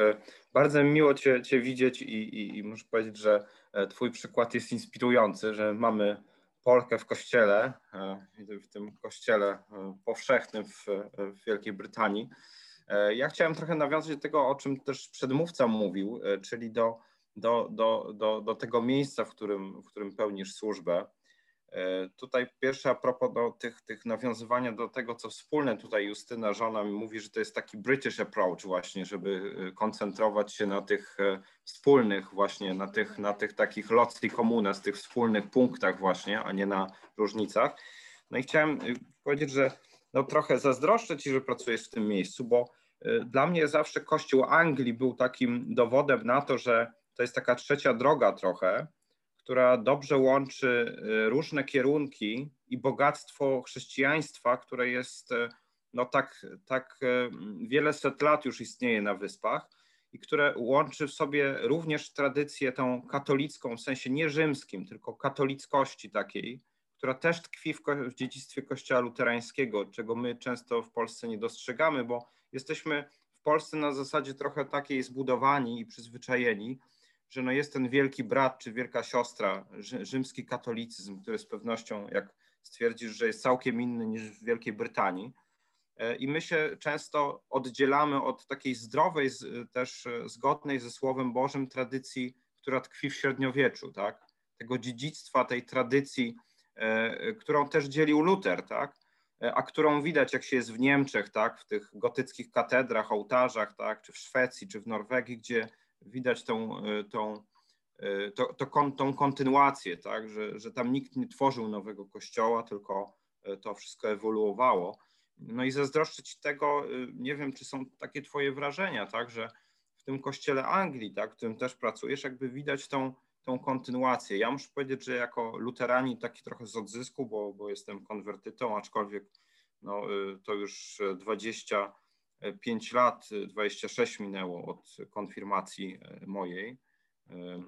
bardzo miło Cię, cię widzieć i, i, i muszę powiedzieć, że Twój przykład jest inspirujący, że mamy Polkę w kościele, w tym kościele powszechnym w, w Wielkiej Brytanii. Ja chciałem trochę nawiązać do tego, o czym też przedmówca mówił, czyli do, do, do, do, do tego miejsca, w którym, w którym pełnisz służbę. E, tutaj pierwsze a propos do tych, tych nawiązywania do tego, co wspólne tutaj Justyna, żona mi mówi, że to jest taki British approach właśnie, żeby e, koncentrować się na tych e, wspólnych właśnie, na tych, na tych takich loci z tych wspólnych punktach właśnie, a nie na różnicach. No i chciałem powiedzieć, że no trochę zazdroszczę Ci, że pracujesz w tym miejscu, bo dla mnie zawsze Kościół Anglii był takim dowodem na to, że to jest taka trzecia droga trochę, która dobrze łączy y, różne kierunki i bogactwo chrześcijaństwa, które jest y, no tak, tak y, wiele set lat już istnieje na wyspach i które łączy w sobie również tradycję tą katolicką, w sensie nie rzymskim, tylko katolickości takiej, która też tkwi w, w dziedzictwie kościoła luterańskiego, czego my często w Polsce nie dostrzegamy, bo jesteśmy w Polsce na zasadzie trochę takiej zbudowani i przyzwyczajeni, że no jest ten wielki brat czy wielka siostra, rzymski katolicyzm, który z pewnością, jak stwierdzisz, że jest całkiem inny niż w Wielkiej Brytanii. E, I my się często oddzielamy od takiej zdrowej, też e, zgodnej ze Słowem Bożym tradycji, która tkwi w średniowieczu, tak? Tego dziedzictwa, tej tradycji, e, którą też dzielił Luter, tak? A którą widać, jak się jest w Niemczech, tak? W tych gotyckich katedrach, ołtarzach, tak? Czy w Szwecji, czy w Norwegii, gdzie widać tą, e, tą, e, to, to, tą kontynuację, tak? że, że tam nikt nie tworzył nowego kościoła, tylko e, to wszystko ewoluowało. No i zazdroszczę Ci tego, nie wiem, czy są takie Twoje wrażenia, tak, że w tym kościele Anglii, tak, w którym też pracujesz, jakby widać tą, tą kontynuację. Ja muszę powiedzieć, że jako luterani taki trochę z odzysku, bo, bo jestem konwertytą, aczkolwiek no, to już 20 5 lat, 26 minęło od konfirmacji e, mojej. E,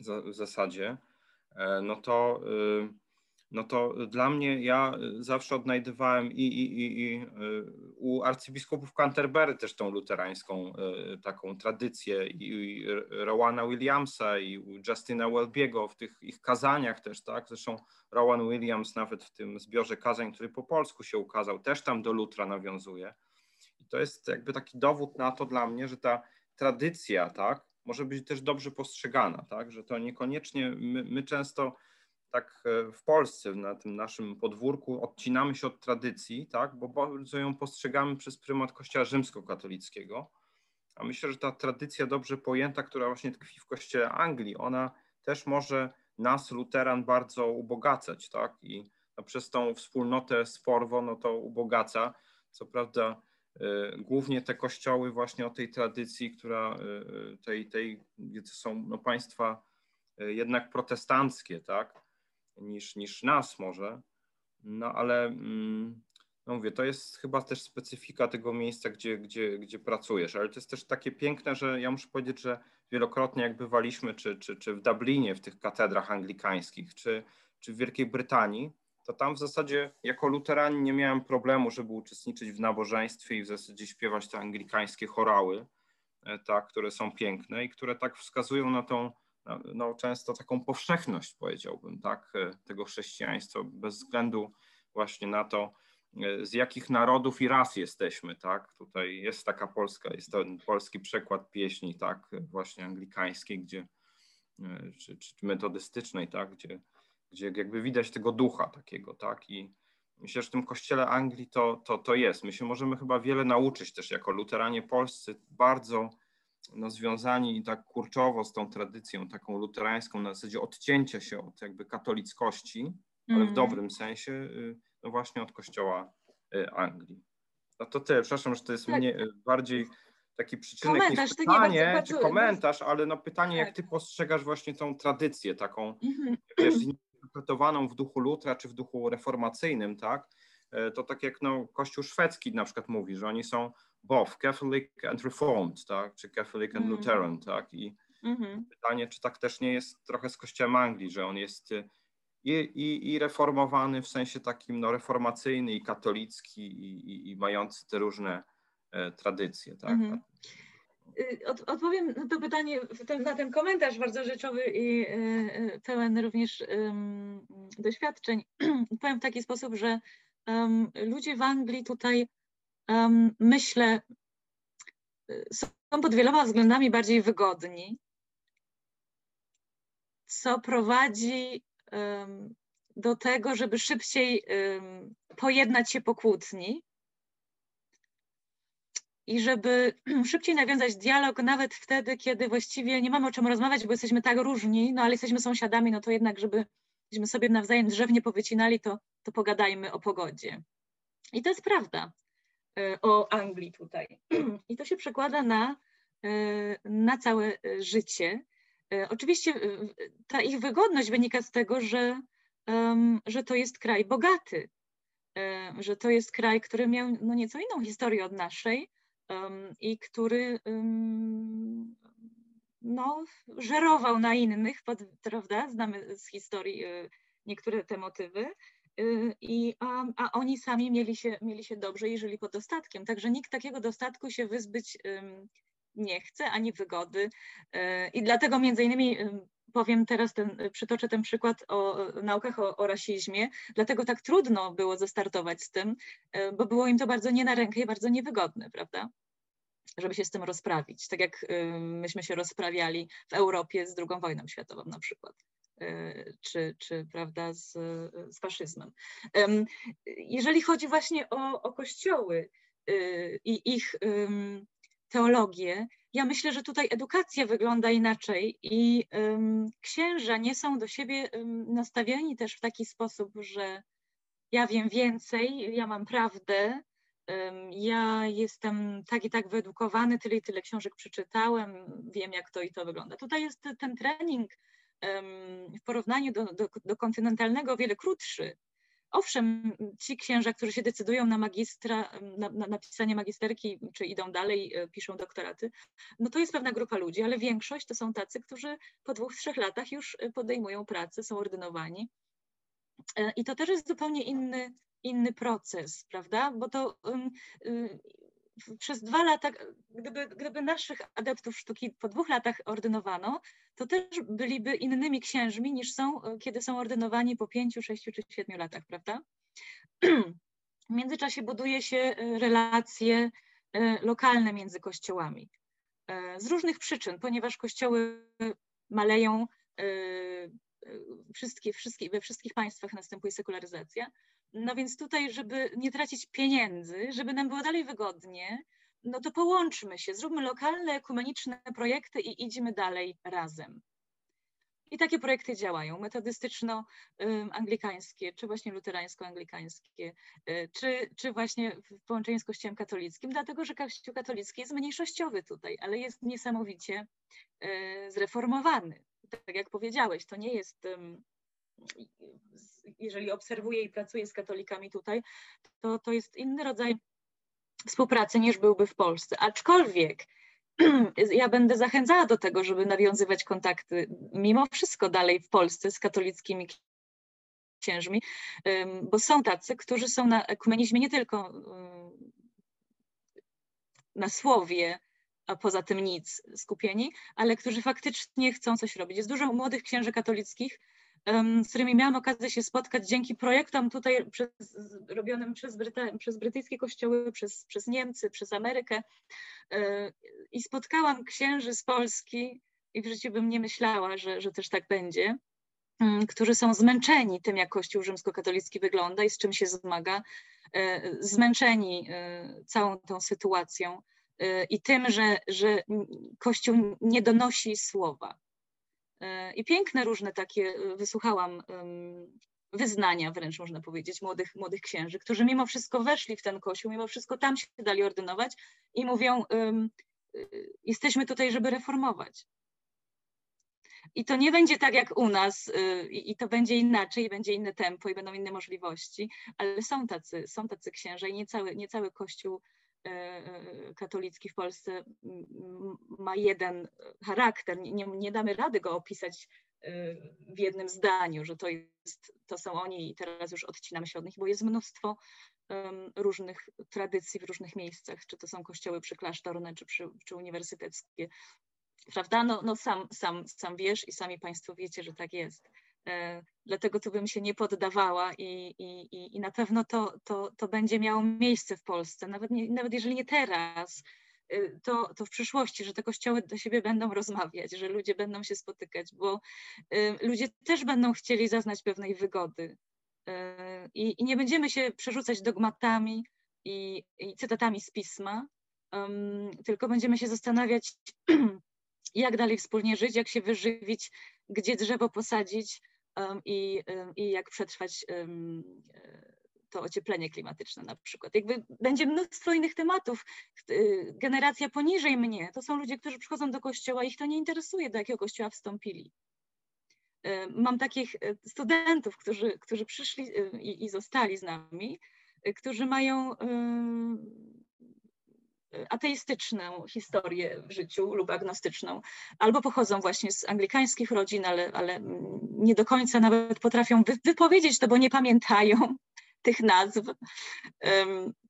w zasadzie, no to no to dla mnie ja zawsze odnajdywałem i, i, i, i u arcybiskupów Canterbury też tą luterańską taką tradycję i, Rowana Williamsa i Justina Welbiego w tych ich kazaniach też, tak? Zresztą Rowan Williams nawet w tym zbiorze kazań, który po polsku się ukazał, też tam do lutra nawiązuje. To jest jakby taki dowód na to dla mnie, że ta tradycja, tak, może być też dobrze postrzegana, tak, że to niekoniecznie my, my często tak e, w Polsce, na tym naszym podwórku, odcinamy się od tradycji, tak, bo bardzo ją postrzegamy przez prymat Kościoła rzymskokatolickiego. A myślę, że ta tradycja dobrze pojęta, która właśnie tkwi w Kościele Anglii, ona też może nas, luteran, bardzo ubogacać, tak? I no, przez tą wspólnotę Sporwo, no to ubogaca. Co prawda, głównie te kościoły właśnie o tej tradycji, która y, tej, tej gdzie są no, państwa y, jednak protestanckie, tak? niż, niż nas może. No ale mm, no mówię, to jest chyba też specyfika tego miejsca, gdzie, gdzie, gdzie pracujesz, ale to jest też takie piękne, że ja muszę powiedzieć, że wielokrotnie jak bywaliśmy, czy, czy, czy w Dublinie, w tych katedrach anglikańskich, czy, czy w Wielkiej Brytanii, to tam w zasadzie jako luteranin nie miałem problemu, żeby uczestniczyć w nabożeństwie i w zasadzie śpiewać te anglikańskie chorały, tak, które są piękne i które tak wskazują na tą no, często taką powszechność, powiedziałbym, tak, e, tego chrześcijaństwa, bez względu właśnie na to, e, z jakich narodów i ras jesteśmy, tak? Tutaj jest taka polska, jest ten polski przekład pieśni, tak, właśnie anglikańskiej, gdzie, czy, czy metodystycznej, tak, gdzie, gdzie jakby widać tego ducha takiego, tak, i myślę, że w tym kościele Anglii to, to, to jest. My się możemy chyba wiele nauczyć też jako luteranie polscy, bardzo no, związani tak kurczowo z tą tradycją taką luterańską, na zasadzie odcięcia się od jakby katolickości, mm. ale w mhm. dobrym sensie, y, no właśnie od kościoła y, Anglii. No to tyle, przepraszam, że to jest tak. mnie y, bardziej taki przyczynek komentarz, niż pytanie, bardzo, czy komentarz, ale no pytanie, tak. jak ty postrzegasz właśnie tą tradycję taką, mm-hmm. wiesz, interpretowaną w duchu Lutra, czy w duchu reformacyjnym, tak? To tak jak no, Kościół szwedzki na przykład mówi, że oni są both Catholic and Reformed, tak? czy Catholic and mm. Lutheran. Tak? I mm-hmm. pytanie, czy tak też nie jest trochę z kościołem Anglii, że on jest y, i, i, i reformowany w sensie takim no, reformacyjny i katolicki i, i, i mający te różne e, tradycje. Tak? Mm-hmm. Od, odpowiem na to pytanie, ten, na ten komentarz bardzo rzeczowy i y, pełen również doświadczeń. Powiem w taki sposób, że ludzie w Anglii tutaj myślę, są pod wieloma względami bardziej wygodni, co prowadzi do tego, żeby szybciej pojednać się po kłótni i żeby szybciej nawiązać dialog, nawet wtedy, kiedy właściwie nie mamy o czym rozmawiać, bo jesteśmy tak różni, no ale jesteśmy sąsiadami, no to jednak, żeby, żebyśmy sobie nawzajem drzew nie powycinali, to, to pogadajmy o pogodzie. I to jest prawda. E, o Anglii tutaj. I to się przekłada na, e, na całe e, życie. Oczywiście ta ich wygodność wynika z tego, że, że to jest kraj bogaty, że to jest kraj, który miał no nieco inną historię od naszej i który no, żerował na innych, prawda? Znamy z historii niektóre te motywy, Y, I, a, a, oni sami mieli się, mieli się dobrze i żyli pod dostatkiem. Także nikt takiego dostatku się wyzbyć nie chce, ani wygody. Y, I dlatego między innymi powiem teraz, ten, przytoczę ten przykład o naukach o, o, rasizmie, dlatego tak trudno było zastartować z tym, y, bo było im to bardzo nie na rękę i bardzo niewygodne, prawda? Żeby się z tym rozprawić, tak jak myśmy się rozprawiali w Europie z II wojną światową na przykład. Czy, czy prawda, z, z faszyzmem. Jeżeli chodzi właśnie o, o kościoły i ich teologię, ja myślę, że tutaj edukacja wygląda inaczej i księża nie są do siebie nastawieni też w taki sposób, że ja wiem więcej, ja mam prawdę, ja jestem tak i tak wyedukowany, tyle i tyle książek przeczytałem, wiem jak to i to wygląda. Tutaj jest ten trening w porównaniu do, do, do kontynentalnego o wiele krótszy. Owszem, ci księża, którzy się decydują na magistra, na, na napisanie magisterki, czy idą dalej, piszą doktoraty, no to jest pewna grupa ludzi, ale większość to są tacy, którzy po dwóch, trzech latach już podejmują pracę, są ordynowani. I to też jest zupełnie inny, inny proces, prawda? Bo to um, przez dwa lata, gdyby, gdyby naszych adeptów sztuki po dwóch latach ordynowano, to też byliby innymi księżmi niż są, e, kiedy są ordynowani po pięciu, sześciu czy siedmiu latach, prawda? W międzyczasie buduje się e, relacje e, lokalne między kościołami. Z różnych przyczyn, ponieważ kościoły maleją, wszystkie, wszystkie, we wszystkich państwach następuje sekularyzacja, no więc tutaj, żeby nie tracić pieniędzy, żeby nam było dalej wygodnie, no to połączmy się, zróbmy lokalne, ekumeniczne projekty i idźmy dalej razem. I takie projekty działają, metodystyczno-anglikańskie, czy właśnie luterańsko-anglikańskie, y, czy, czy właśnie w połączeniu z Kościołem katolickim, dlatego że Kościół katolicki jest mniejszościowy tutaj, ale jest niesamowicie y, zreformowany. Tak jak powiedziałeś, to nie jest jeżeli obserwuję i pracuję z katolikami tutaj, to, to jest inny rodzaj współpracy niż byłby w Polsce. Aczkolwiek ja będę zachęcała do tego, żeby nawiązywać kontakty mimo wszystko dalej w Polsce z katolickimi księżmi, bo są tacy, którzy są na ekumenizmie nie tylko na słowie, a poza tym nic skupieni, ale którzy faktycznie chcą coś robić. Jest dużo młodych księży katolickich, z którymi miałam okazję się spotkać dzięki projektom tutaj przez, robionym przez, Bryta, przez brytyjskie kościoły, przez, przez Niemcy, przez Amerykę. E, I spotkałam księży z Polski i w życiu bym nie myślała, że, że też tak będzie, mm, którzy są zmęczeni tym, jak Kościół rzymskokatolicki wygląda i z czym się zmaga, e, zmęczeni e, całą tą sytuacją i tym, że, że Kościół nie donosi słowa I piękne różne takie wysłuchałam wyznania wręcz można powiedzieć młodych, młodych księży, którzy mimo wszystko weszli w ten kościół, mimo wszystko tam się dali ordynować i mówią, jesteśmy tutaj, żeby reformować. I to nie będzie tak jak u nas, i to będzie inaczej, i będzie inne tempo, i będą inne możliwości, ale są tacy, są tacy księża i nie cały, nie cały Kościół katolicki w Polsce ma jeden charakter. Nie, nie damy rady go opisać e, w jednym zdaniu, że to, jest, to są oni i teraz już odcinamy się od nich, bo jest mnóstwo różnych tradycji w różnych miejscach, czy to są kościoły przyklasztorne, czy, przy, czy uniwersyteckie. Prawda? No, no sam, sam, sam wiesz i sami Państwo wiecie, że tak jest. E, dlatego tu bym się nie poddawała i, i, i na pewno to, to, to będzie miało miejsce w Polsce, nawet, nie, nawet jeżeli nie teraz, y, to, to w przyszłości, że te kościoły do siebie będą rozmawiać, że ludzie będą się spotykać, bo y, ludzie też będą chcieli zaznać pewnej wygody. I, nie będziemy się przerzucać dogmatami i, i cytatami z pisma, tylko będziemy się zastanawiać, jak dalej wspólnie żyć, jak się wyżywić, gdzie drzewo posadzić i, i jak przetrwać um, to ocieplenie klimatyczne na przykład. Jakby będzie mnóstwo innych tematów. Generacja poniżej mnie to są ludzie, którzy przychodzą do kościoła ich to nie interesuje, do jakiego kościoła wstąpili. Mam takich e, studentów, którzy, którzy przyszli e, i, i zostali z nami, e, którzy mają ateistyczną historię w życiu lub agnostyczną, albo pochodzą właśnie z anglikańskich rodzin, ale, ale nie do końca nawet potrafią wypowiedzieć to, bo nie pamiętają tych nazw,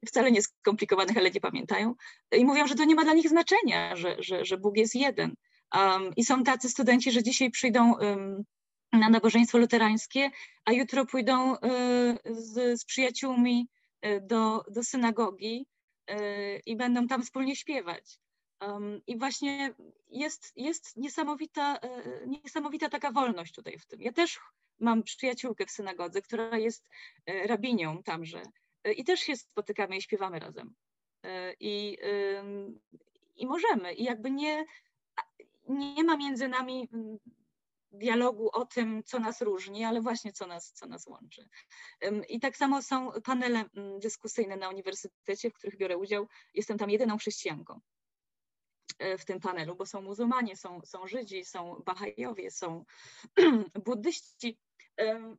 wcale nie skomplikowanych, ale nie pamiętają. I mówią, że to nie ma dla nich znaczenia, że, że, że Bóg jest jeden. Um, I są tacy studenci, że dzisiaj przyjdą um, na nabożeństwo luterańskie, a jutro pójdą y, z, z przyjaciółmi y, do, do synagogi i będą tam wspólnie śpiewać. Um, I właśnie jest, jest niesamowita, e, niesamowita taka wolność tutaj w tym. Ja też mam przyjaciółkę w synagodze, która jest e, rabinią tamże i też się spotykamy i śpiewamy razem. I, i możemy. I jakby nie, nie ma między nami dialogu o tym, co nas różni, ale właśnie co nas, co nas łączy. I tak samo są panele mm, dyskusyjne na uniwersytecie, w których biorę udział. Jestem tam jedyną chrześcijanką e, w tym panelu, bo są muzułmanie, są, są Żydzi, są Bahajowie, są buddyści,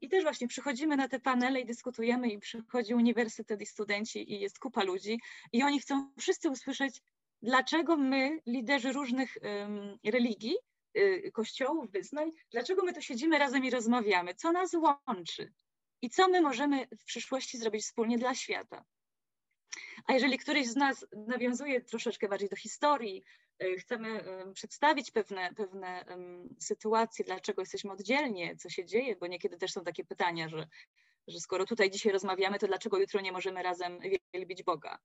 I też właśnie przychodzimy na te panele i dyskutujemy i przychodzi uniwersytet i studenci i jest kupa ludzi i oni chcą wszyscy usłyszeć, dlaczego my, liderzy różnych religii, kościołów, wyznań, dlaczego my tu siedzimy razem i rozmawiamy, co nas łączy i co my możemy w przyszłości zrobić wspólnie dla świata. A jeżeli któryś z nas nawiązuje troszeczkę bardziej do historii, y, chcemy przedstawić pewne, pewne sytuacje, dlaczego jesteśmy oddzielnie, co się dzieje, bo niekiedy też są takie pytania, że, że skoro tutaj dzisiaj rozmawiamy, to dlaczego jutro nie możemy razem wielbić Boga?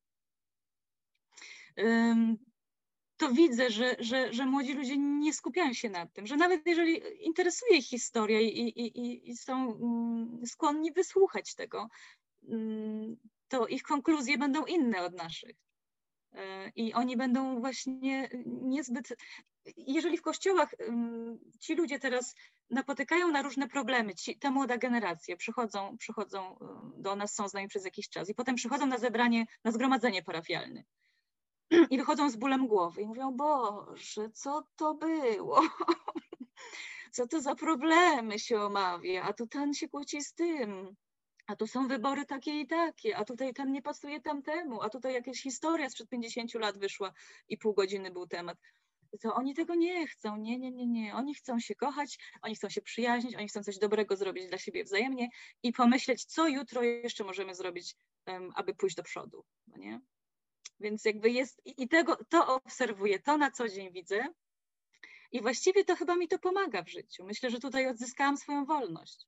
To widzę, że, że, że młodzi ludzie nie skupiają się nad tym, że nawet jeżeli interesuje ich historia i, i, i są mm, skłonni wysłuchać tego, mm, to ich konkluzje będą inne od naszych. E, I oni będą właśnie niezbyt. Jeżeli w kościołach ci ludzie teraz napotykają na różne problemy, ci, ta młoda generacja przychodzą, przychodzą do nas, są z nami przez jakiś czas i potem przychodzą na zebranie, na zgromadzenie parafialne i wychodzą z bólem głowy i mówią: Boże, co to było? Co to za problemy się omawia? A tu ten się kłóci z tym a tu są wybory takie i takie, a tutaj ten nie pasuje tamtemu, a tutaj jakaś historia sprzed 50 lat wyszła i pół godziny był temat. To oni tego nie chcą, nie, nie, nie, nie. Oni chcą się kochać, oni chcą się przyjaźnić, oni chcą coś dobrego zrobić dla siebie wzajemnie i pomyśleć, co jutro jeszcze możemy zrobić, um, aby pójść do przodu, no nie? Więc jakby jest, i tego, to obserwuję, to na co dzień widzę. I właściwie to chyba mi to pomaga w życiu. Myślę, że tutaj odzyskałam swoją wolność.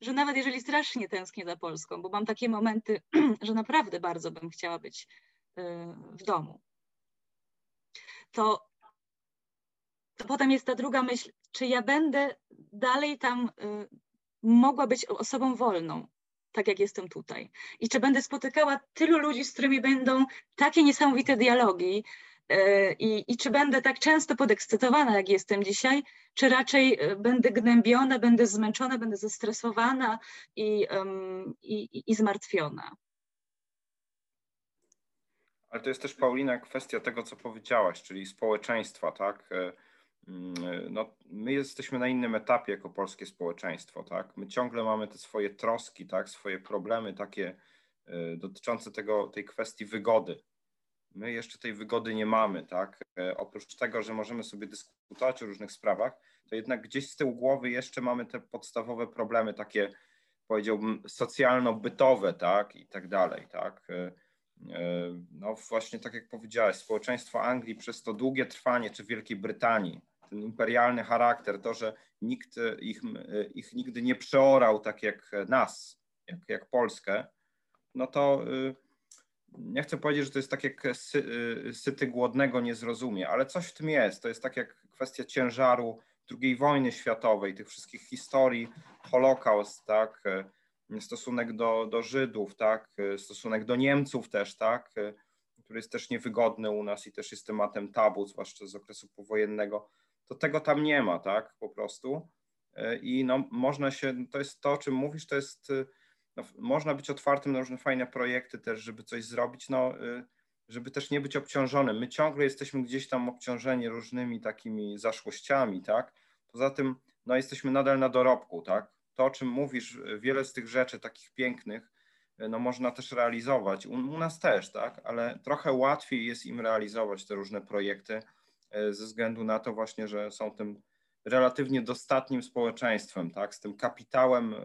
Że nawet jeżeli strasznie tęsknię za Polską, bo mam takie momenty, że naprawdę bardzo bym chciała być y, w domu, to, to potem jest ta druga myśl, czy ja będę dalej tam y, mogła być osobą wolną, tak jak jestem tutaj. I czy będę spotykała tylu ludzi, z którymi będą takie niesamowite dialogi, E, I, I czy będę tak często podekscytowana, jak jestem dzisiaj, czy raczej e, będę gnębiona, będę zmęczona, będę zestresowana i, um, i, i zmartwiona. Ale to jest też, Paulina, kwestia tego, co powiedziałaś, czyli społeczeństwa, tak? E, mm, no, my jesteśmy na innym etapie jako polskie społeczeństwo, tak? My ciągle mamy te swoje troski, tak? Swoje problemy takie dotyczące tego, tej kwestii wygody, My jeszcze tej wygody nie mamy, tak? E, oprócz tego, że możemy sobie dyskutować o różnych sprawach, to jednak gdzieś z tyłu głowy jeszcze mamy te podstawowe problemy takie, powiedziałbym, socjalno-bytowe, tak? I tak dalej, tak? E, e, no właśnie tak jak powiedziałeś, społeczeństwo Anglii przez to długie trwanie, czy Wielkiej Brytanii, ten imperialny charakter, to, że nikt ich, ich nigdy nie przeorał tak jak nas, jak, jak Polskę, no to nie chcę powiedzieć, że to jest tak jak sy, syty głodnego nie zrozumie, ale coś w tym jest. To jest tak jak kwestia ciężaru II wojny światowej, tych wszystkich historii, Holokaust, tak, stosunek do, do Żydów, tak, stosunek do Niemców też, tak, który jest też niewygodny u nas i też jest tematem tabu, zwłaszcza z okresu powojennego, to tego tam nie ma, tak, po prostu. I no, można się, to jest to, o czym mówisz, to jest no, można być otwartym na różne fajne projekty też, żeby coś zrobić, no, y, żeby też nie być obciążonym. My ciągle jesteśmy gdzieś tam obciążeni różnymi takimi zaszłościami, tak? Poza tym, no, jesteśmy nadal na dorobku, tak? To, o czym mówisz, wiele z tych rzeczy takich pięknych, no, można też realizować. U, u nas też, tak? Ale trochę łatwiej jest im realizować te różne projekty ze względu na to właśnie, że są tym relatywnie dostatnim społeczeństwem, tak, z tym kapitałem y,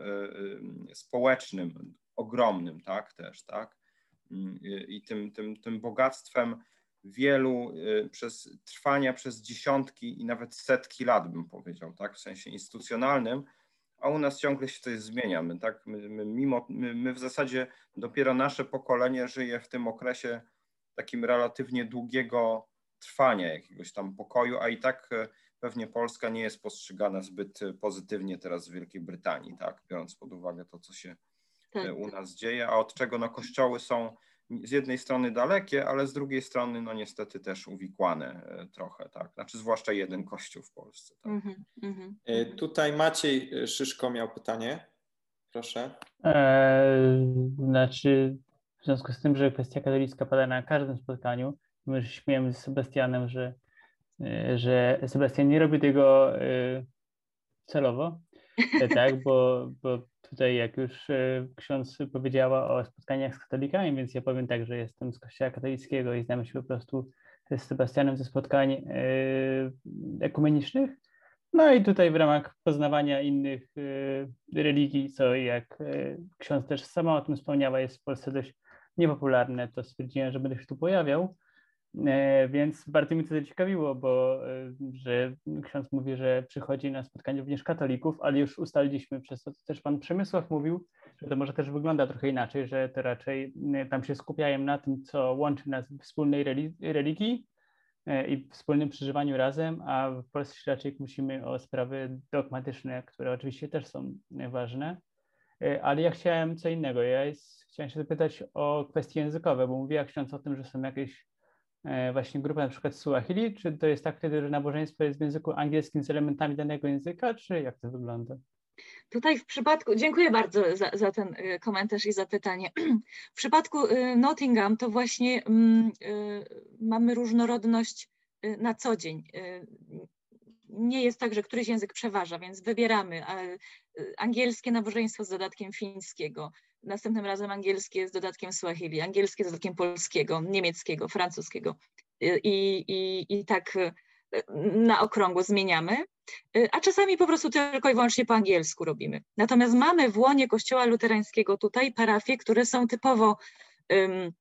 y, społecznym ogromnym, tak, też, tak, i tym, tym, tym bogactwem wielu przez trwania przez dziesiątki i nawet setki lat, bym powiedział, tak, w sensie instytucjonalnym, a u nas ciągle się coś zmienia. My, tak, my, my mimo, my, my w zasadzie dopiero nasze pokolenie żyje w tym okresie takim relatywnie długiego trwania jakiegoś tam pokoju, a i tak pewnie Polska nie jest postrzegana zbyt pozytywnie teraz w Wielkiej Brytanii, tak, biorąc pod uwagę to, co się tak. E, u nas dzieje, a od czego no, kościoły są z jednej strony dalekie, ale z drugiej strony no niestety też uwikłane e, trochę, tak, znaczy zwłaszcza jeden kościół w Polsce. Tak. Mm -hmm. Tutaj Maciej Szyszko miał pytanie, proszę. Eee, znaczy w związku z tym, że kwestia katolicka pada na każdym spotkaniu, my śmiejemy z Sebastianem, że że Sebastian nie robi tego y, celowo, tak, bo, bo tutaj jak już ksiądz powiedziała o spotkaniach z katolikami, więc ja powiem tak, że jestem z kościoła katolickiego i znam się po prostu z Sebastianem ze spotkań ekumenicznych. No i tutaj w ramach poznawania innych religii, co jak ksiądz też sama o tym wspomniała, jest w Polsce dość niepopularne, to stwierdziłem, że będę się tu pojawiał. E, więc bardzo mi to zaciekawiło, bo e, że ksiądz mówi, że przychodzi na spotkanie również katolików, ale już ustaliliśmy przez to, co też pan Przemysław mówił, że to może też wygląda trochę inaczej, że to raczej e, tam się skupiają na tym, co łączy nas w wspólnej religii i wspólnym przeżywaniu razem, a w Polsce raczej musimy o sprawy dogmatyczne, które oczywiście też są ważne. Ale ja chciałem co innego. Ja jest, chciałem się zapytać o kwestie językowe, bo mówiła ksiądz o tym, że są jakieś właśnie grupę na przykład Suahili, czy to jest tak wtedy, że nabożeństwo jest w języku angielskim z elementami danego języka, czy jak to wygląda? Tutaj w przypadku, dziękuję bardzo za, za, ten e, komentarz i za pytanie. W przypadku e, Nottingham to właśnie mm, mamy różnorodność na co dzień. Nie jest tak, że któryś język przeważa, więc wybieramy angielskie nabożeństwo z dodatkiem fińskiego, następnym razem angielskie z dodatkiem Swahili, angielskie z dodatkiem polskiego, niemieckiego, francuskiego i, i, i tak e, na okrągło zmieniamy, e, a czasami po prostu tylko i wyłącznie po angielsku robimy. Natomiast mamy w łonie kościoła luterańskiego tutaj parafie, które są typowo um,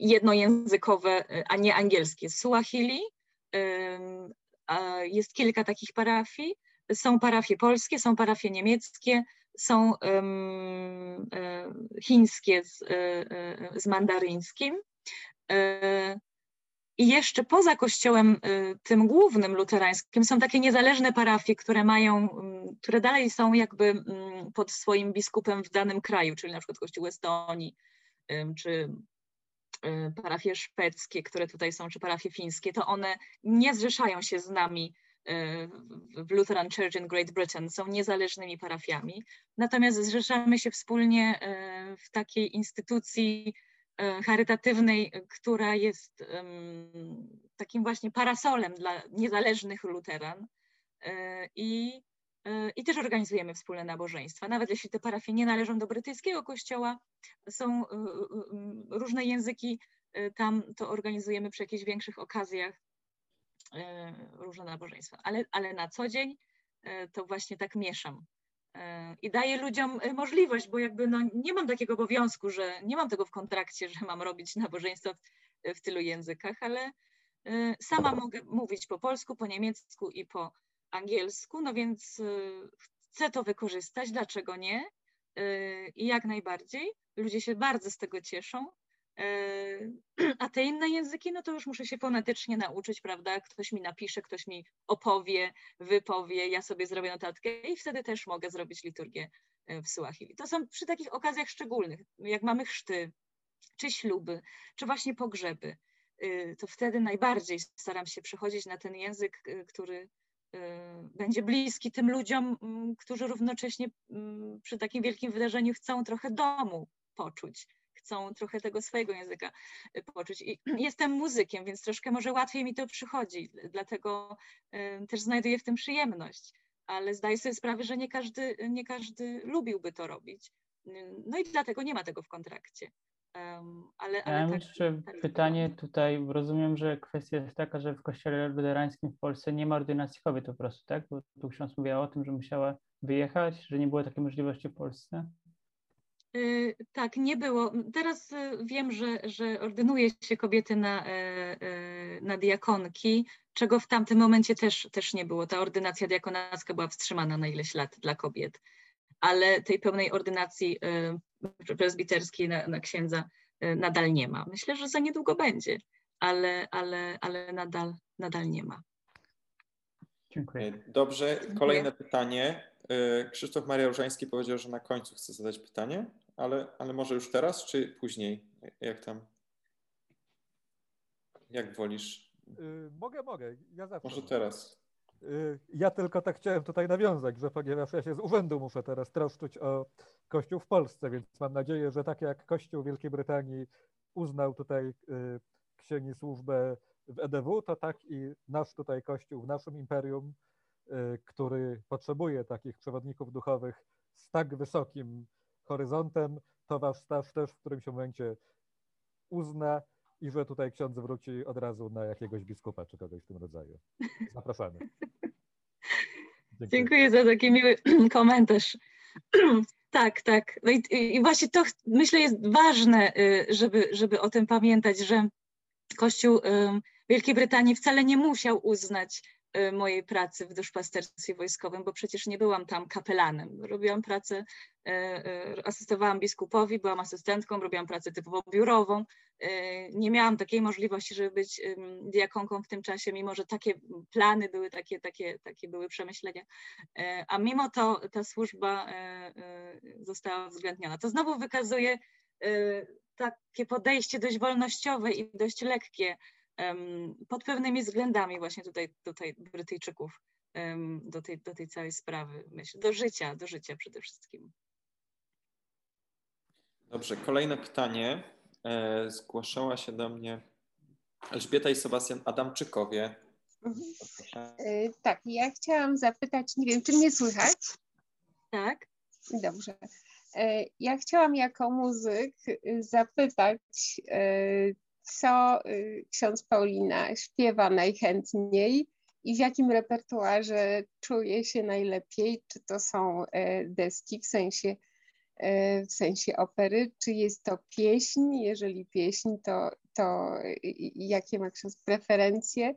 jednojęzykowe, a nie angielskie. Swahili, um, jest kilka takich parafii, są parafie polskie, są parafie niemieckie, są um, chińskie z, e, z mandaryńskim. I jeszcze poza kościołem tym głównym luterańskim są takie niezależne parafie, które mają, które dalej są jakby pod swoim biskupem w danym kraju, czyli na przykład kościół Estonii, czy parafie szwedzkie, które tutaj są, czy parafie fińskie, to one nie zrzeszają się z nami w Lutheran Church in Great Britain są niezależnymi parafiami, natomiast zrzeszamy się wspólnie e, w takiej instytucji e, charytatywnej, która jest takim właśnie parasolem dla niezależnych luteran. I, i też organizujemy wspólne nabożeństwa. Nawet jeśli te parafie nie należą do brytyjskiego kościoła, są różne języki, tam to organizujemy przy jakichś większych okazjach różne nabożeństwa, ale, ale na co dzień e, to właśnie tak mieszam. E, I daję ludziom możliwość, bo jakby no, nie mam takiego obowiązku, że nie mam tego w kontrakcie, że mam robić nabożeństwo w, w tylu językach, ale sama mogę mówić po polsku, po niemiecku i po angielsku, no więc chcę to wykorzystać, dlaczego nie? I jak najbardziej. Ludzie się bardzo z tego cieszą. E, a te inne języki, no to już muszę się fonetycznie nauczyć, prawda? Ktoś mi napisze, ktoś mi opowie, wypowie, ja sobie zrobię notatkę i wtedy też mogę zrobić liturgię e, w Suahili. To są przy takich okazjach szczególnych, jak mamy chrzty, czy śluby, czy właśnie pogrzeby, e, to wtedy najbardziej staram się przechodzić na ten język, który będzie bliski tym ludziom, którzy równocześnie przy takim wielkim wydarzeniu chcą trochę domu poczuć chcą trochę tego swojego języka y, poczuć. I jestem muzykiem, więc troszkę może łatwiej mi to przychodzi, dlatego y, też znajduję w tym przyjemność, ale zdaję sobie sprawę, że nie każdy, nie każdy lubiłby to robić. Y, no i dlatego nie ma tego w kontrakcie. ale, ale ja mam tak, jeszcze tak pytanie tutaj, rozumiem, że kwestia jest taka, że w kościele luterańskim w Polsce nie ma ordynacji kobiet po prostu, tak? Bo tu ksiądz mówiła o tym, że musiała wyjechać, że nie było takiej możliwości w Polsce. Y, tak, nie było. Teraz y, wiem, że, że ordynuje się kobiety na, e, e, na diakonki, czego w tamtym momencie też, też nie było. Ta ordynacja diakonacka była wstrzymana na ileś lat dla kobiet, ale tej pełnej ordynacji e, prezbiterskiej na, na księdza nadal nie ma. Myślę, że za niedługo będzie, ale, ale, ale nadal, nadal nie ma. Dziękuję. Dobrze, kolejne Dziękuję. pytanie. Krzysztof Maria Różański powiedział, że na końcu chce zadać pytanie ale, ale może już teraz, czy później? Jak tam? Jak wolisz? Yy, mogę, mogę. Ja zawsze. Może teraz. Yy, ja tylko tak chciałem tutaj nawiązać, że ponieważ ja się z urzędu muszę teraz troszczyć o Kościół w Polsce, więc mam nadzieję, że tak jak Kościół Wielkiej Brytanii uznał tutaj yy, księgi służbę w EDW, to tak i nasz tutaj Kościół w naszym imperium który potrzebuje takich przewodników duchowych z tak wysokim horyzontem, to wasz staż też w którymś momencie uzna i że tutaj ksiądz wróci od razu na jakiegoś biskupa czy kogoś w tym rodzaju. Zapraszamy. Dziękuję, Dziękuję za taki miły komentarz. Tak, tak. No i, i, właśnie to myślę jest ważne, y, żeby, żeby o tym pamiętać, że Kościół Wielkiej Brytanii wcale nie musiał uznać mojej pracy w duszpasterstwie wojskowym, bo przecież nie byłam tam kapelanem. Robiłam pracę, y, y, asystowałam biskupowi, byłam asystentką, robiłam pracę typowo biurową. Nie miałam takiej możliwości, żeby być diakonką w tym czasie, mimo że takie plany były, takie, takie, takie były przemyślenia. A mimo to ta służba została uwzględniona. To znowu wykazuje takie podejście dość wolnościowe i dość lekkie pod pewnymi względami właśnie tutaj, tutaj Brytyjczyków do tej, do tej całej sprawy, myślę, do życia, do życia przede wszystkim. Dobrze, kolejne pytanie. E, zgłaszała się do mnie Elżbieta i Sebastian Adamczykowie. Mhm. E, tak, ja chciałam zapytać, nie wiem, czy mnie słychać? Tak. Dobrze. E, ja chciałam jako muzyk zapytać, co y, ksiądz Paulina śpiewa najchętniej i w jakim repertuarze czuje się najlepiej? Czy to są e, deski w sensie, e, w sensie opery, czy jest to pieśń? Jeżeli pieśń, to, to jakie ma ksiądz preferencje?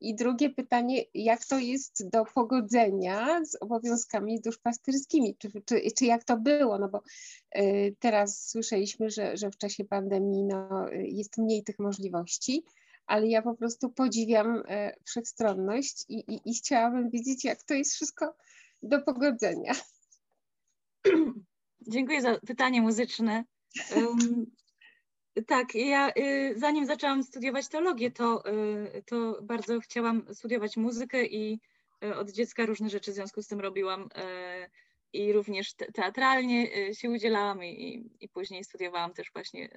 I drugie pytanie, jak to jest do pogodzenia z obowiązkami duszpasterskimi? Czy, czy, czy jak to było? No bo y, teraz słyszeliśmy, że, że w czasie pandemii no, jest mniej tych możliwości, ale ja po prostu podziwiam y, wszechstronność i, i, i chciałabym wiedzieć, jak to jest wszystko do pogodzenia. Dziękuję za pytanie muzyczne. Tak, ja y, zanim zaczęłam studiować teologię, to, y, to bardzo chciałam studiować muzykę i y, od dziecka różne rzeczy w związku z tym robiłam i również teatralnie się udzielałam i, i później studiowałam też właśnie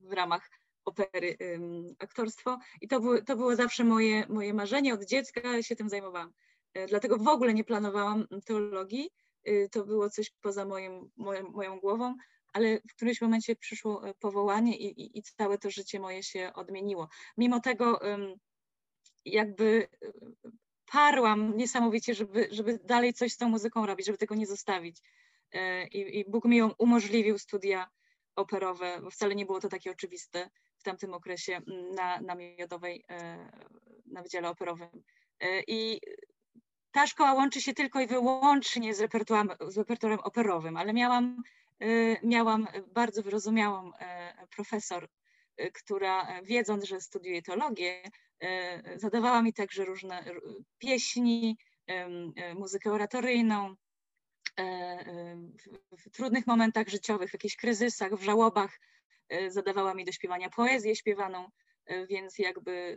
w ramach opery aktorstwo. I to, było, to było zawsze moje, moje marzenie, od dziecka się tym zajmowałam. Dlatego w ogóle nie planowałam teologii, to było coś poza moim, moją, moją głową, ale w którymś momencie przyszło e, powołanie i, i, i całe to życie moje się odmieniło. Mimo tego jakby e, parłam niesamowicie, żeby, żeby dalej coś z tą muzyką robić, żeby tego nie zostawić. E, I, I Bóg mi ją umożliwił studia operowe, bo wcale nie było to takie oczywiste w tamtym okresie na, na Miodowej, na Wydziale Operowym. I ta szkoła łączy się tylko i wyłącznie z repertuarem, z repertuarem operowym, ale miałam miałam bardzo wyrozumiałą e, profesor, y, która wiedząc, że studiuję teologię, e, zadawała mi także różne pieśni, muzykę oratoryjną, e, w trudnych momentach życiowych, w jakichś kryzysach, w żałobach zadawała mi do śpiewania poezję śpiewaną, więc jakby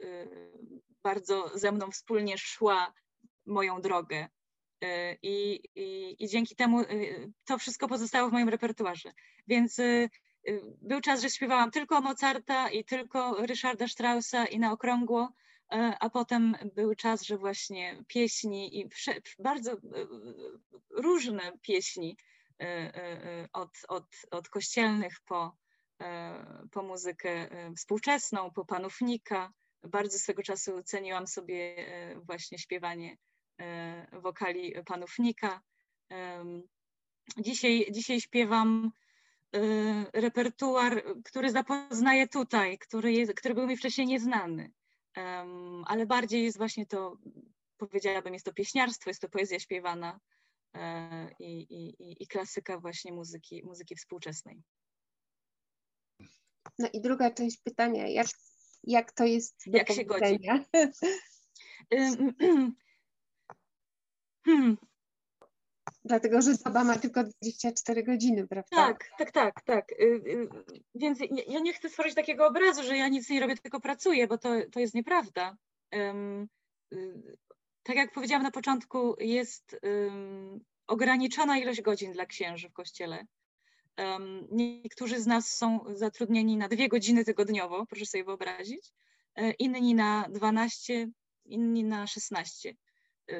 bardzo ze mną wspólnie szła moją drogę I, i, I, dzięki temu y, to wszystko pozostało w moim repertuarze. Więc y, był czas, że śpiewałam tylko Mozarta i tylko Ryszarda Straussa i na okrągło, a potem był czas, że właśnie pieśni i bardzo różne pieśni od, od, od kościelnych po, po muzykę współczesną, po panównika. Bardzo swego czasu ceniłam sobie właśnie śpiewanie wokali panów Nika. Dzisiaj, dzisiaj śpiewam e, repertuar, który zapoznaję tutaj, który, jest, który był mi wcześniej nieznany, ale bardziej jest właśnie to, powiedziałabym, jest to pieśniarstwo, jest to poezja śpiewana e, i, i, i klasyka właśnie muzyki, muzyki współczesnej. No i druga część pytania, jak, jak to jest do jak się godzi? Hmm. Dlatego, że doba ma tylko 24 godziny, prawda? Tak, tak, tak, tak. Y, y, więc ja nie chcę stworzyć takiego obrazu, że ja nic nie robię, tylko pracuję, bo to, to jest nieprawda. Y, tak jak powiedziałam na początku, jest ograniczona ilość godzin dla księży w kościele. Niektórzy z nas są zatrudnieni na dwie godziny tygodniowo, proszę sobie wyobrazić, inni na 12, inni na 16.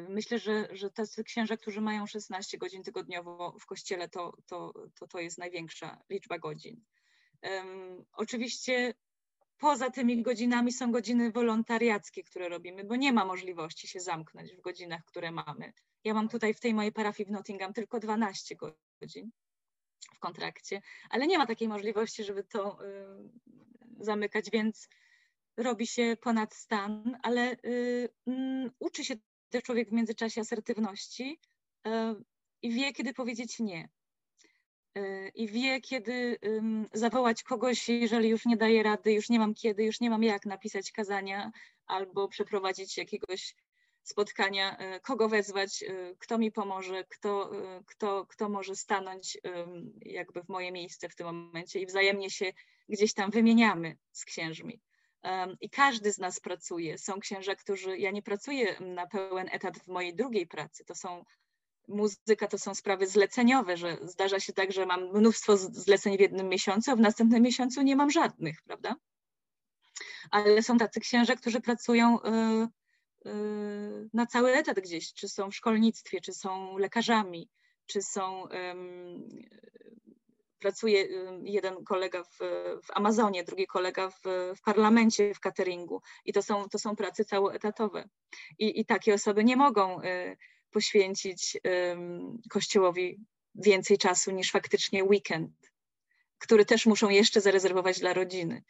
Myślę, że, że tacy księża, którzy mają 16 godzin tygodniowo w kościele, to, to, to, to jest największa liczba godzin. Um, oczywiście poza tymi godzinami są godziny wolontariackie, które robimy, bo nie ma możliwości się zamknąć w godzinach, które mamy. Ja mam tutaj w tej mojej parafii w Nottingham tylko 12 godzin w kontrakcie, ale nie ma takiej możliwości, żeby to y, zamykać, więc robi się ponad stan, ale y, y, uczy się też człowiek w międzyczasie asertywności y, i wie, kiedy powiedzieć nie. Y, I wie, kiedy zawołać kogoś, jeżeli już nie daje rady, już nie mam kiedy, już nie mam jak napisać kazania albo przeprowadzić jakiegoś spotkania, y, kogo wezwać, kto mi pomoże, kto, kto, kto może stanąć jakby w moje miejsce w tym momencie i wzajemnie się gdzieś tam wymieniamy z księżmi. I każdy z nas pracuje. Są księża, którzy. Ja nie pracuję na pełen etat w mojej drugiej pracy. To są muzyka, to są sprawy zleceniowe, że zdarza się tak, że mam mnóstwo zleceń w jednym miesiącu, a w następnym miesiącu nie mam żadnych, prawda? Ale są tacy księża, którzy pracują y, y, na cały etat gdzieś, czy są w szkolnictwie, czy są lekarzami, czy są pracuje jeden kolega w, w Amazonie, drugi kolega w, w, parlamencie, w cateringu i to są, to są prace całoetatowe. I, I takie osoby nie mogą y, poświęcić Kościołowi więcej czasu niż faktycznie weekend, który też muszą jeszcze zarezerwować dla rodziny.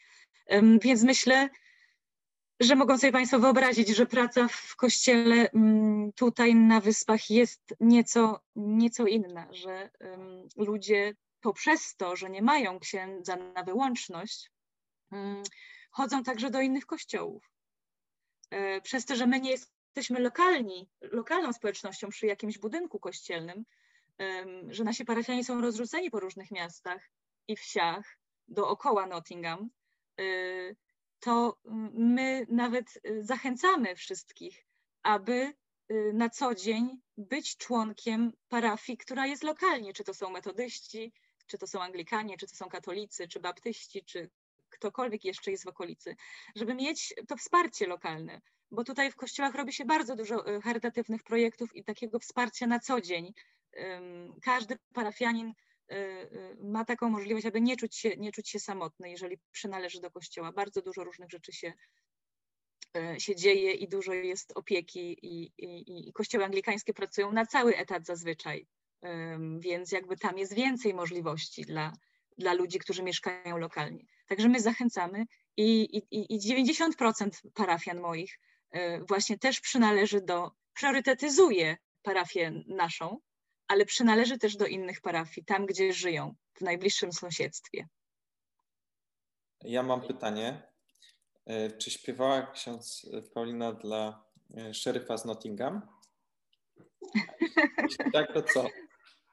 Więc myślę, że mogą sobie Państwo wyobrazić, że praca w kościele tutaj na wyspach jest nieco, nieco inna, że ludzie poprzez to, że nie mają księdza na wyłączność, mm, chodzą także do innych kościołów. E, przez to, że my nie jesteśmy lokalni, lokalną społecznością przy jakimś budynku kościelnym, że nasi parafianie są rozrzuceni po różnych miastach i wsiach dookoła Nottingham, e, to my nawet e, zachęcamy wszystkich, aby na co dzień być członkiem parafii, która jest lokalnie, czy to są metodyści, czy to są Anglikanie, czy to są katolicy, czy baptyści, czy ktokolwiek jeszcze jest w okolicy, żeby mieć to wsparcie lokalne, bo tutaj w kościołach robi się bardzo dużo e, charytatywnych projektów i takiego wsparcia na co dzień. Każdy parafianin e, e, ma taką możliwość, aby nie czuć się, nie czuć się samotny, jeżeli przynależy do kościoła. Bardzo dużo różnych rzeczy się, się dzieje i dużo jest opieki i, i, i kościoły anglikańskie pracują na cały etat zazwyczaj więc jakby tam jest więcej możliwości dla, dla ludzi, którzy mieszkają lokalnie. Także my zachęcamy i, i, i 90% parafian moich e, właśnie też przynależy do, priorytetyzuje parafię naszą, ale przynależy też do innych parafii, tam gdzie żyją, w najbliższym sąsiedztwie. Ja mam pytanie. E, czy śpiewała ksiądz Paulina dla e, szeryfa z Nottingham? Jeśli tak, to co?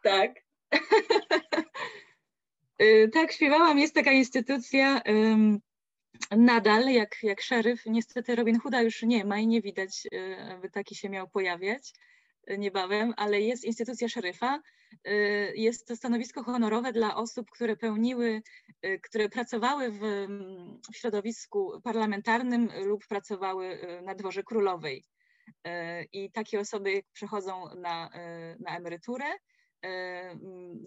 Tak. Y, tak, śpiewałam. Jest taka instytucja nadal, jak, jak szeryf. Niestety Robin Hooda już nie ma i nie widać, y, aby taki się miał pojawiać y, niebawem, ale jest instytucja szeryfa. Jest to stanowisko honorowe dla osób, które pełniły, które pracowały w, w środowisku parlamentarnym lub pracowały na dworze królowej. I takie osoby przechodzą na, na emeryturę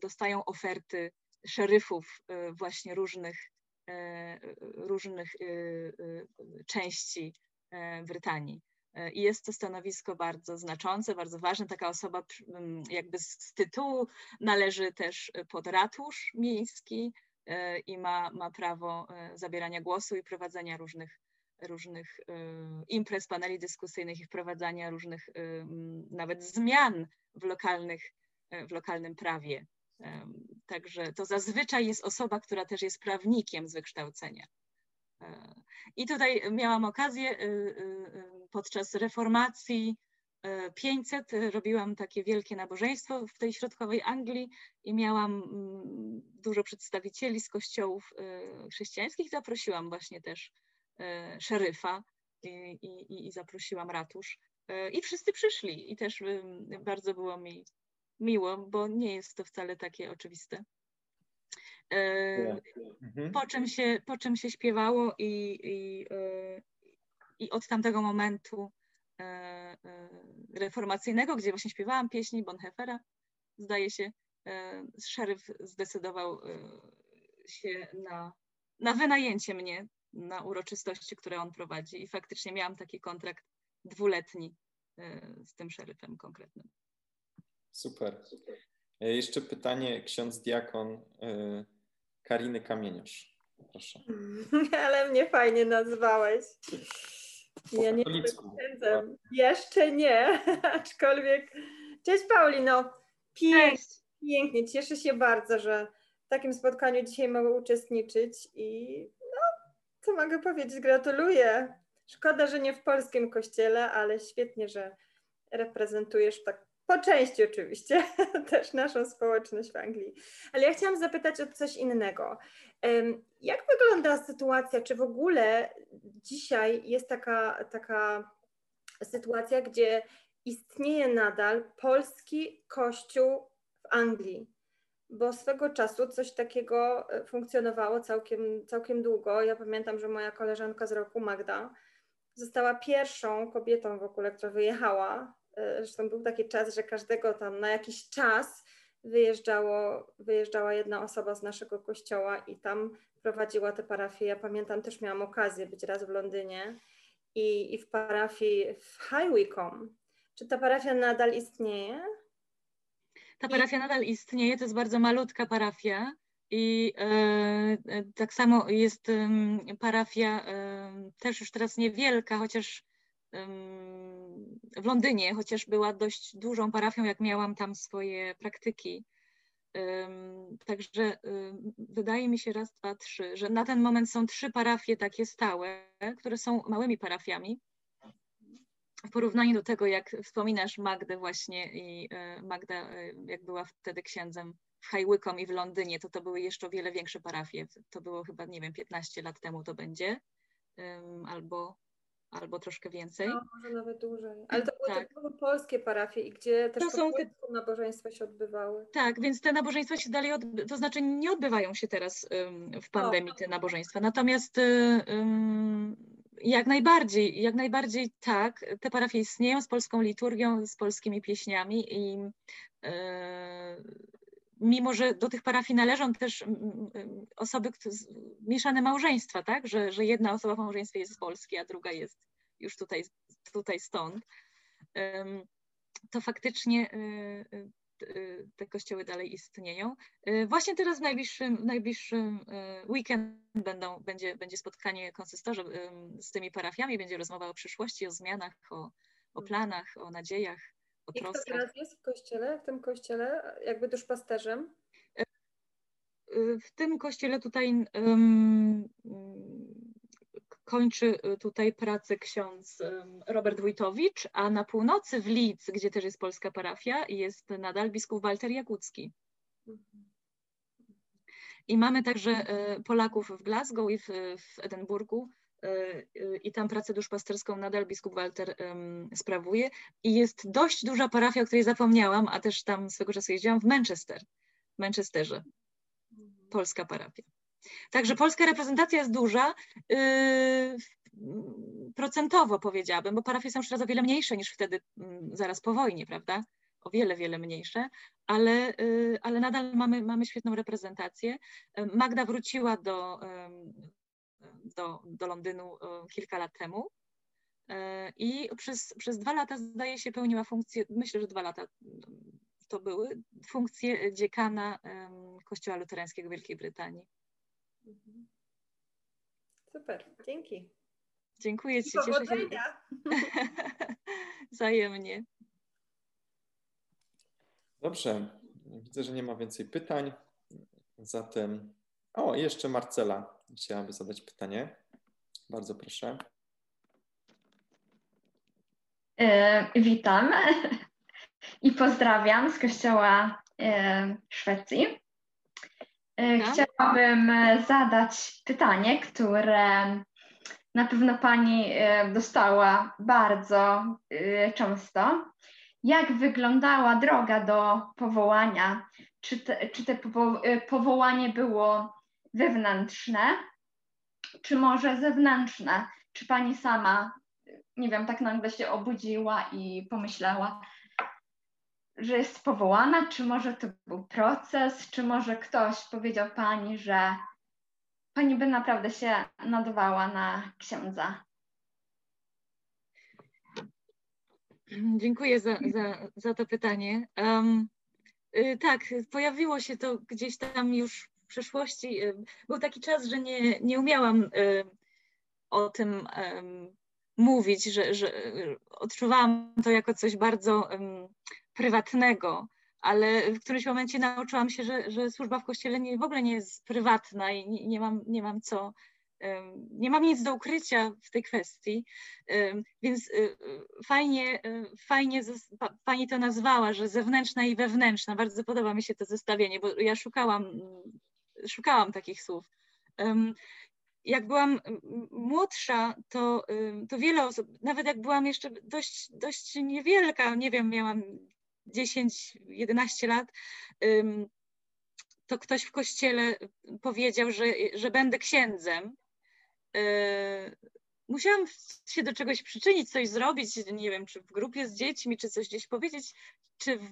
dostają oferty szeryfów e, właśnie różnych, e, różnych części Brytanii. I jest to stanowisko bardzo znaczące, bardzo ważne. Taka osoba mm, jakby z tytułu należy też pod ratusz miejski i ma, ma prawo zabierania głosu i prowadzenia różnych, różnych imprez, paneli dyskusyjnych i wprowadzania różnych nawet zmian w lokalnych w lokalnym prawie. Także to zazwyczaj jest osoba, która też jest prawnikiem z wykształcenia. E, I tutaj miałam okazję podczas reformacji 500 robiłam takie wielkie nabożeństwo w tej środkowej Anglii i miałam mm, dużo przedstawicieli z kościołów chrześcijańskich. Zaprosiłam właśnie też szeryfa i, i, i zaprosiłam ratusz. I wszyscy przyszli i też bardzo było mi miło, bo nie jest to wcale takie oczywiste. E, mhm. Po, czym się, po czym się śpiewało i, i, e, i od tamtego momentu reformacyjnego, gdzie właśnie śpiewałam pieśni Bonhefera, zdaje się, szeryf zdecydował się na, na wynajęcie mnie na uroczystości, które on prowadzi i faktycznie miałam taki kontrakt dwuletni z tym szeryfem konkretnym. Super. E, jeszcze pytanie ksiądz diakon e, Kariny Kamieniarz. Proszę. Ale mnie fajnie nazwałeś. Ja nie jestem Jeszcze nie, aczkolwiek. Cześć Paulino. Pięknie, pięknie. Cieszę się bardzo, że w takim spotkaniu dzisiaj mogę uczestniczyć i no, co mogę powiedzieć, gratuluję. Szkoda, że nie w polskim kościele, ale świetnie, że reprezentujesz tak po części oczywiście, też naszą społeczność w Anglii. Ale ja chciałam zapytać o coś innego. Jak wygląda sytuacja, czy w ogóle dzisiaj jest taka, taka sytuacja, gdzie istnieje nadal polski kościół w Anglii? Bo swego czasu coś takiego e, funkcjonowało całkiem, całkiem długo. Ja pamiętam, że moja koleżanka z roku, Magda, została pierwszą kobietą w ogóle, która wyjechała zresztą był taki czas, że każdego tam na jakiś czas wyjeżdżało, wyjeżdżała jedna osoba z naszego kościoła i tam prowadziła tę parafię. Ja pamiętam, też miałam okazję być raz w Londynie i, i w parafii w High Wycombe. Czy ta parafia nadal istnieje? Ta parafia nadal istnieje, to jest bardzo malutka parafia. I e, e tak samo jest e, parafia e, też już teraz niewielka, chociaż w Londynie, chociaż była dość dużą parafią, jak miałam tam swoje praktyki. Także wydaje mi się raz, dwa, trzy, że na ten moment są trzy parafie takie stałe, które są małymi parafiami. W porównaniu do tego, jak wspominasz Magdę właśnie i e, Magda, e, jak była wtedy księdzem w Hajłykom i w Londynie, to to były jeszcze o wiele większe parafie. To było chyba, nie wiem, 15 lat temu to będzie, albo albo troszkę więcej. No, może nawet dłużej. Ale to były tak. to polskie parafie i gdzie też to są te... nabożeństwa się odbywały. Tak, więc te nabożeństwa się dalej, odby... to znaczy nie odbywają się teraz um, w pandemii o. te nabożeństwa. Natomiast um, jak najbardziej, jak najbardziej tak, te parafie istnieją z polską liturgią, z polskimi pieśniami i e, mimo, że do tych parafii należą też osoby, mieszane małżeństwa, tak, że, że jedna osoba w małżeństwie jest z Polski, a druga jest już tutaj, tutaj stąd, to faktycznie e, e, te kościoły dalej istnieją. E, właśnie teraz w najbliższym, w najbliższym weekend będą, będzie, będzie spotkanie konsystorza z tymi parafiami, będzie rozmowa o przyszłości, o zmianach, o, o planach, o nadziejach, o I kto teraz jest w kościele, w tym kościele, jakby duszpasterzem? W tym kościele tutaj um, kończy y, tutaj pracę ksiądz Robert Wójtowicz, a na północy w Lidz, gdzie też jest polska parafia, jest nadal biskup Walter Jakucki. I mamy także y, Polaków w Glasgow i w, w Edynburgu y, i tam pracę duszpasterską nadal biskup Walter sprawuje. I jest dość duża parafia, o której zapomniałam, a też tam swego czasu jeździłam, w Manchester, w Manchesterze, polska parafia. Także polska reprezentacja jest duża, yy, procentowo powiedziałabym, bo parafie są już teraz o wiele mniejsze niż wtedy mm, zaraz po wojnie, prawda? O wiele, wiele mniejsze, ale, yy, ale nadal mamy, mamy świetną reprezentację. Magda wróciła do, do, do Londynu kilka lat temu. Yy, I przez, przez dwa lata, zdaje się, pełniła funkcję, myślę, że dwa lata to były, funkcję dziekana Kościoła Luterańskiego Wielkiej Brytanii. Mhm. Super, dzięki. Dziękuję Ci. Cieszę się. Wzajemnie. Dobrze. Widzę, że nie ma więcej pytań. Zatem, o, jeszcze Marcela chciałaby zadać pytanie. Bardzo proszę. E, witam i pozdrawiam z kościoła e, Szwecji. E. Chciałabym e, zadać pytanie, które na pewno Pani e, dostała bardzo często. Jak wyglądała droga do powołania? Czy, te, czy te powołanie było wewnętrzne, czy może zewnętrzne? Czy Pani sama nie wiem, tak nagle się obudziła i pomyślała, że jest powołana, czy może to był proces, czy może ktoś powiedział pani, że pani by naprawdę się nadawała na księdza. Dziękuję za, za, za to pytanie. Um, tak, pojawiło się to gdzieś tam już w przeszłości. Y, był taki czas, że nie, nie umiałam y, o tym mówić, że, że odczuwałam to jako coś bardzo prywatnego, ale w którymś momencie nauczyłam się, że, że służba w kościele nie, w ogóle nie jest prywatna i nie, nie, mam, nie mam co, nie mam nic do ukrycia w tej kwestii, więc y, fajnie, y, fajnie pani to nazwała, że zewnętrzna i wewnętrzna. Bardzo podoba mi się to zestawienie, bo ja szukałam, szukałam takich słów. Jak byłam młodsza, to, to wiele osób, nawet jak byłam jeszcze dość, dość niewielka, nie wiem, miałam 10-11 lat, to ktoś w kościele powiedział, że, że będę księdzem. E, musiałam się do czegoś przyczynić, coś zrobić, nie wiem, czy w grupie z dziećmi, czy coś gdzieś powiedzieć, czy w...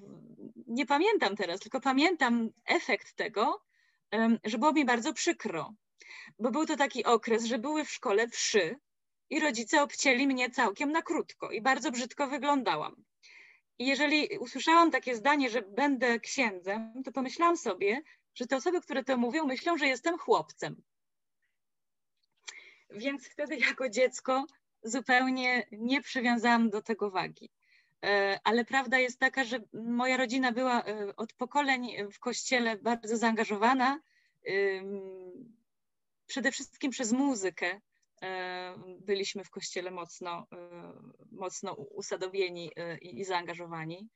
nie pamiętam teraz, tylko pamiętam efekt tego, że było mi bardzo przykro, bo był to taki okres, że były w szkole wszy i rodzice obcięli mnie całkiem na krótko i bardzo brzydko wyglądałam. I jeżeli usłyszałam takie zdanie, że będę księdzem, to pomyślałam sobie, że te osoby, które to mówią, myślą, że jestem chłopcem. Więc wtedy jako dziecko zupełnie nie przywiązałam do tego wagi. E, ale prawda jest taka, że moja rodzina była e, od pokoleń w kościele bardzo zaangażowana, przede wszystkim przez muzykę. E, byliśmy w kościele mocno, mocno usadowieni i zaangażowani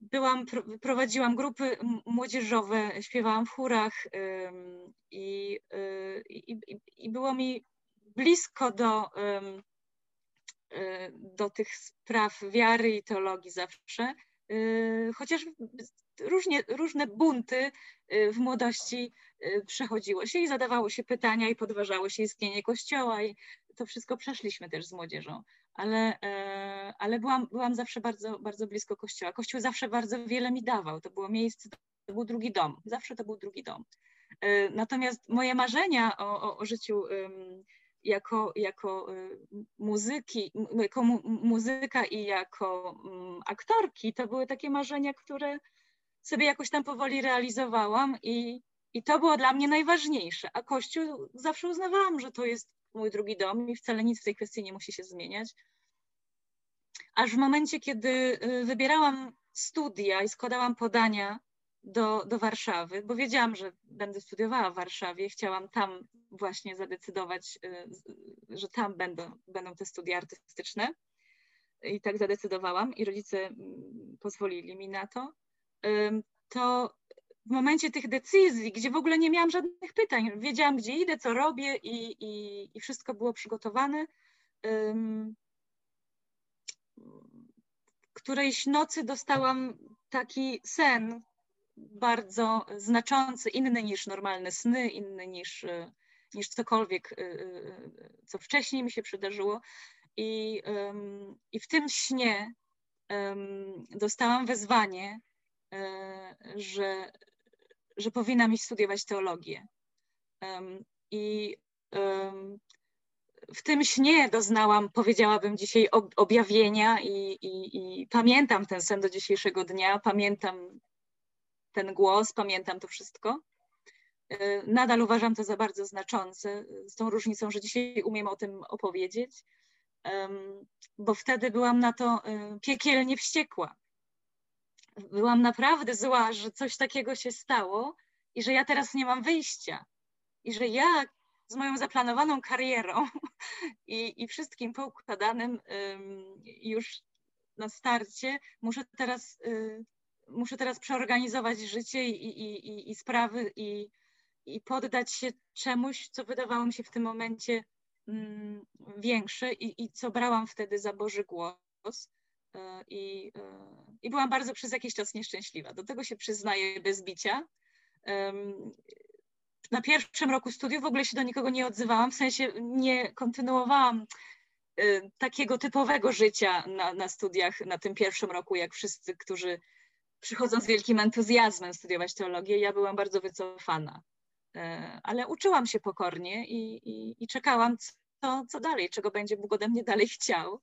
byłam, prowadziłam grupy młodzieżowe, śpiewałam w chórach i, i, i było mi blisko do, do tych spraw wiary i teologii zawsze, y, chociaż różnie, różne bunty w młodości przechodziło się i zadawało się pytania i podważało się istnienie Kościoła i to wszystko przeszliśmy też z młodzieżą ale, e, ale byłam, byłam zawsze bardzo, bardzo blisko kościoła. Kościół zawsze bardzo wiele mi dawał. To było miejsce, to był drugi dom. Zawsze to był drugi dom. E, natomiast moje marzenia o, o, o życiu jako, jako e, muzyki, jako mu, muzyka i jako um, aktorki, to były takie marzenia, które sobie jakoś tam powoli realizowałam i, i to było dla mnie najważniejsze. A Kościół zawsze uznawałam, że to jest mój drugi dom i wcale nic w tej kwestii nie musi się zmieniać. Aż w momencie, kiedy y, wybierałam studia i składałam podania do, do Warszawy, bo wiedziałam, że będę studiowała w Warszawie, chciałam tam właśnie zadecydować, y, że tam będą, będą te studia artystyczne. I tak zadecydowałam i rodzice mm, pozwolili mi na to. To w momencie tych decyzji, gdzie w ogóle nie miałam żadnych pytań, wiedziałam, gdzie idę, co robię i, i, i wszystko było przygotowane. Którejś nocy dostałam taki sen bardzo znaczący, inny niż normalne sny, inny niż, niż cokolwiek, y, y, co wcześniej mi się przydarzyło. I, i w tym śnie dostałam wezwanie, e, że, że powinnam iść studiować teologię. I w tym śnie doznałam, powiedziałabym dzisiaj, objawienia i, i, i, pamiętam ten sen do dzisiejszego dnia, pamiętam ten głos, pamiętam to wszystko. E, nadal uważam to za bardzo znaczące, z tą różnicą, że dzisiaj umiem o tym opowiedzieć, bo wtedy byłam na to e, piekielnie wściekła byłam naprawdę zła, że coś takiego się stało i że ja teraz nie mam wyjścia. I że ja z moją zaplanowaną karierą i, i wszystkim poukładanym już na starcie muszę teraz, y, muszę teraz przeorganizować życie i, i, i, i sprawy i, i poddać się czemuś, co wydawało mi się w tym momencie mm, większe i, i co brałam wtedy za Boży głos. E, I, e, I byłam bardzo przez jakiś czas nieszczęśliwa. Do tego się przyznaję bez bicia. Na pierwszym roku studiów w ogóle się do nikogo nie odzywałam, w sensie nie kontynuowałam takiego typowego życia na, na studiach na tym pierwszym roku, jak wszyscy, którzy przychodzą z wielkim entuzjazmem studiować teologię. Ja byłam bardzo wycofana, ale uczyłam się pokornie i, i, i czekałam, co, co dalej, czego będzie Bóg ode mnie dalej chciał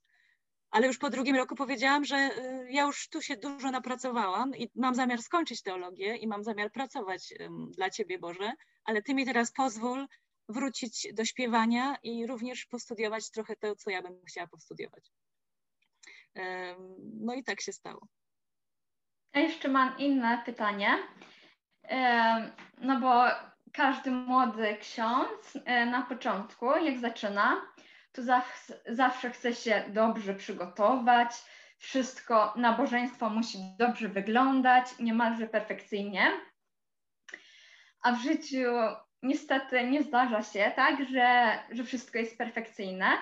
ale już po drugim roku powiedziałam, że y, ja już tu się dużo napracowałam i mam zamiar skończyć teologię i mam zamiar pracować dla Ciebie, Boże, ale Ty mi teraz pozwól wrócić do śpiewania i również postudiować trochę to, co ja bym chciała postudiować. No i tak się stało. Ja jeszcze mam inne pytanie. No bo każdy młody ksiądz e, na początku, jak zaczyna, to zawsze, chce się dobrze przygotować, wszystko, nabożeństwo musi dobrze wyglądać, niemalże perfekcyjnie. A w życiu niestety nie zdarza się tak, że, że wszystko jest perfekcyjne.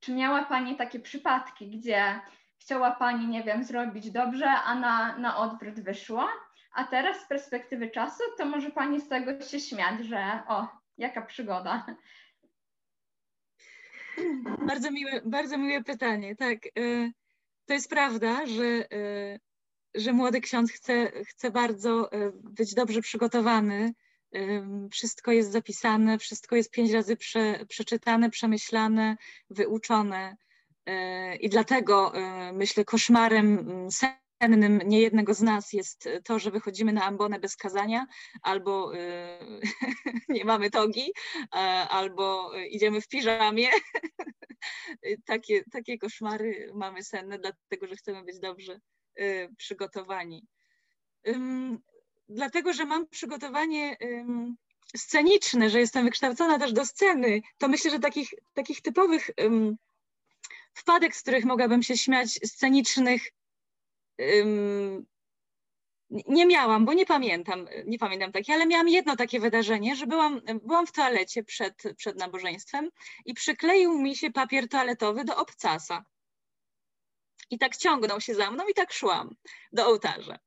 Czy miała Pani takie przypadki, gdzie chciała Pani, nie wiem, zrobić dobrze, a na, na odwrót wyszło? A teraz z perspektywy czasu, to może Pani z tego się śmiać, że o, jaka przygoda. Bardzo miłe, bardzo miłe pytanie. Tak, y, to jest prawda, że, y, że młody ksiądz chce, chce bardzo y, być dobrze przygotowany. Wszystko jest zapisane, wszystko jest pięć razy prze, przeczytane, przemyślane, wyuczone. I dlatego myślę, koszmarem mm, cennym niejednego z nas jest to, że wychodzimy na ambonę bez kazania, albo nie mamy togi, albo idziemy w piżamie. takie, takie koszmary mamy senne, dlatego że chcemy być dobrze przygotowani. Dlatego, że mam przygotowanie sceniczne, że jestem wykształcona też do sceny, to myślę, że takich, takich typowych wpadek, z których mogłabym się śmiać, scenicznych, nie miałam, bo nie pamiętam, nie pamiętam takie, ale miałam jedno takie wydarzenie, że byłam, byłam w toalecie przed, przed nabożeństwem i przykleił mi się papier toaletowy do obcasa. I tak ciągnął się za mną i tak szłam do ołtarza.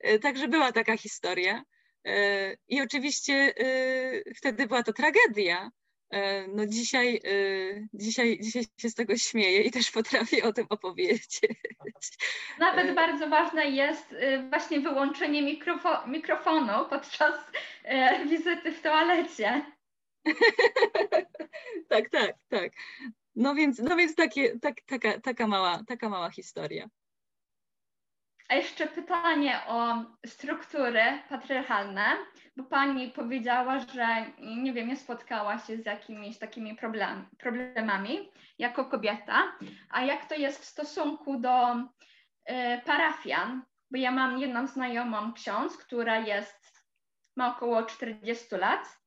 E, także była taka historia. E, I oczywiście e, wtedy była to tragedia, no dzisiaj, e, dzisiaj, dzisiaj się z tego śmieję i też potrafię o tym opowiedzieć. Nawet e, bardzo ważne jest właśnie wyłączenie mikrofo mikrofonu podczas wizyty w toalecie. tak, tak, tak. No więc, no więc takie, tak, taka, taka, mała, taka mała historia. A jeszcze pytanie o struktury patriarchalne, bo pani powiedziała, że nie wiem, nie spotkała się z jakimiś takimi problem, problemami jako kobieta. A jak to jest w stosunku do y, parafian? Bo ja mam jedną znajomą ksiądz, która jest, ma około 40 lat.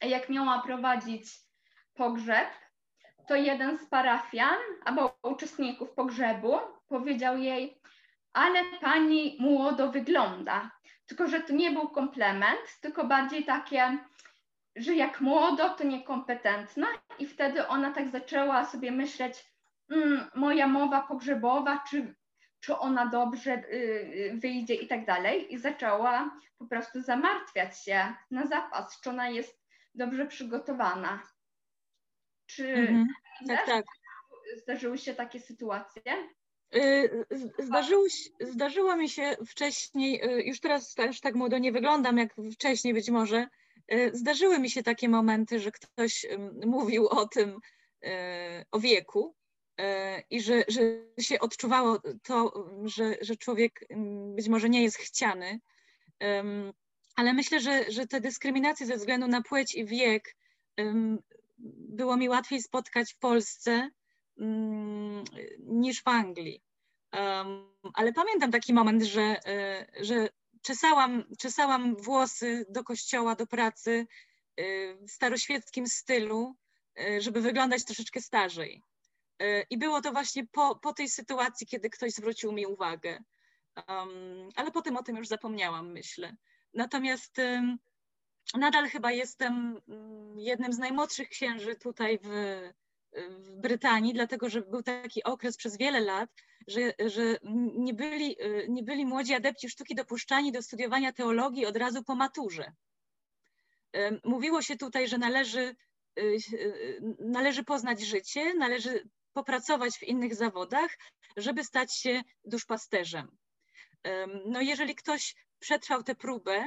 A jak miała prowadzić pogrzeb, to jeden z parafian albo uczestników pogrzebu powiedział jej, ale pani młodo wygląda. Tylko, że to nie był komplement, tylko bardziej takie, że jak młodo, to niekompetentna. I wtedy ona tak zaczęła sobie myśleć, mm, moja mowa pogrzebowa, czy, czy ona dobrze y, wyjdzie i tak dalej. I zaczęła po prostu zamartwiać się na zapas, czy ona jest dobrze przygotowana. Czy mhm. tak, tak. zdarzyły się takie sytuacje? Y, zdarzyło, zdarzyło mi się wcześniej, y, już teraz też tak młodo nie wyglądam jak wcześniej być może, y, zdarzyły mi się takie momenty, że ktoś mówił o tym, o wieku i że, że się odczuwało to, że, że człowiek być może nie jest chciany, ale myślę, że, że te dyskryminacje ze względu na płeć i wiek było mi łatwiej spotkać w Polsce, niż w Anglii. ale pamiętam taki moment, że, e, że czesałam, czesałam włosy do kościoła, do pracy e, w staroświeckim stylu, e, żeby wyglądać troszeczkę starzej. I było to właśnie po, po tej sytuacji, kiedy ktoś zwrócił mi uwagę. Um, ale potem o tym już zapomniałam, myślę. Natomiast um, nadal chyba jestem mm, jednym z najmłodszych księży tutaj w, w Brytanii, dlatego że był taki okres przez wiele lat, że, że nie, byli, nie byli młodzi adepci sztuki dopuszczani do studiowania teologii od razu po maturze. Mówiło się tutaj, że należy, należy poznać życie, należy popracować w innych zawodach, żeby stać się duszpasterzem. No jeżeli ktoś przetrwał tę próbę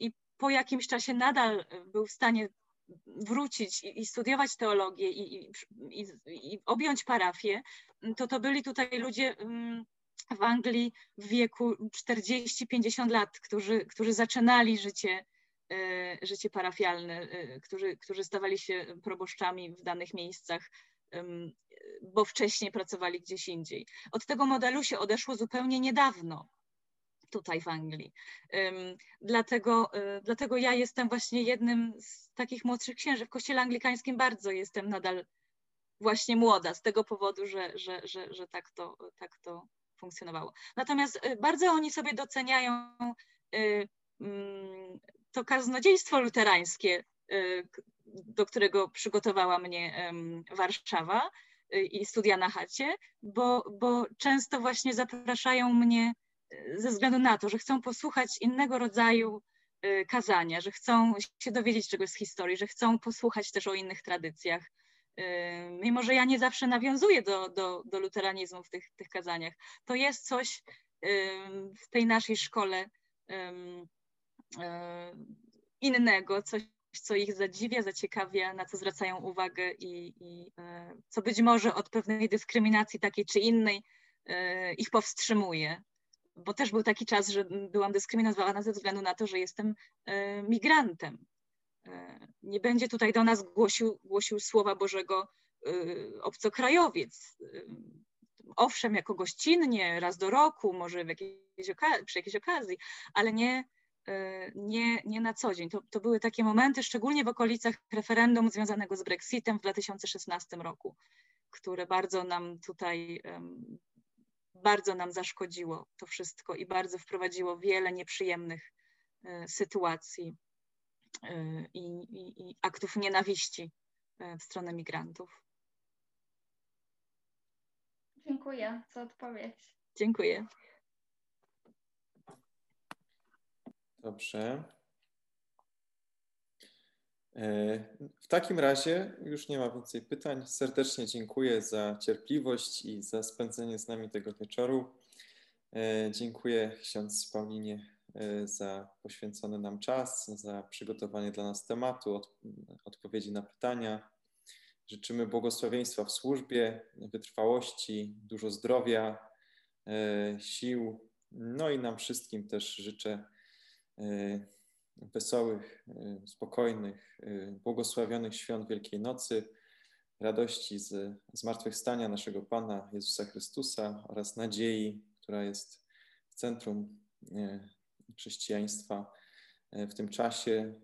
i po jakimś czasie nadal był w stanie wrócić i, i studiować teologię i, i, i, objąć parafię, to to byli tutaj ludzie w Anglii w wieku 40-50 lat, którzy, którzy zaczynali życie, e, życie parafialne, e, którzy, którzy stawali się proboszczami w danych miejscach, bo wcześniej pracowali gdzieś indziej. Od tego modelu się odeszło zupełnie niedawno tutaj w Anglii. Dlatego, e, dlatego ja jestem właśnie jednym z takich młodszych księży. W kościele anglikańskim bardzo jestem nadal właśnie młoda, z tego powodu, że, że, że, że tak, to, tak to funkcjonowało. Natomiast y, bardzo oni sobie doceniają y, mm, to kaznodziejstwo luterańskie, y, do którego przygotowała mnie Warszawa i studia na chacie, bo, bo często właśnie zapraszają mnie ze względu na to, że chcą posłuchać innego rodzaju kazania, że chcą się dowiedzieć czegoś z historii, że chcą posłuchać też o innych tradycjach, mimo że ja nie zawsze nawiązuję do, do, do luteranizmu w tych, tych kazaniach, to jest coś w tej naszej szkole innego, coś, co ich zadziwia, zaciekawia, na co zwracają uwagę i, i co być może od pewnej dyskryminacji takiej czy innej ich powstrzymuje. Bo też był taki czas, że byłam dyskryminowana ze względu na to, że jestem e, migrantem. E, nie będzie tutaj do nas głosił, głosił Słowa Bożego e, obcokrajowiec. Owszem, jako gościnnie, raz do roku, może jakiejś przy jakiejś okazji, ale nie, nie, nie na co dzień. To, to były takie momenty, szczególnie w okolicach referendum związanego z Brexitem w 2016 roku, które bardzo nam tutaj, bardzo nam zaszkodziło to wszystko i bardzo wprowadziło wiele nieprzyjemnych sytuacji Y, i, i, i aktów nienawiści y, w stronę migrantów. Dziękuję za odpowiedź. Dziękuję. Dobrze. E, w takim razie już nie ma więcej pytań. Serdecznie dziękuję za cierpliwość i za spędzenie z nami tego wieczoru. E, dziękuję ksiądz Paulinie Y, za poświęcony nam czas, za przygotowanie dla nas tematu, od, odpowiedzi na pytania. Życzymy błogosławieństwa w służbie, wytrwałości, dużo zdrowia, sił. No i nam wszystkim też życzę wesołych, spokojnych, błogosławionych świąt Wielkiej Nocy, radości z zmartwychwstania naszego Pana Jezusa Chrystusa oraz nadziei, która jest w centrum chrześcijaństwa e, w tym czasie.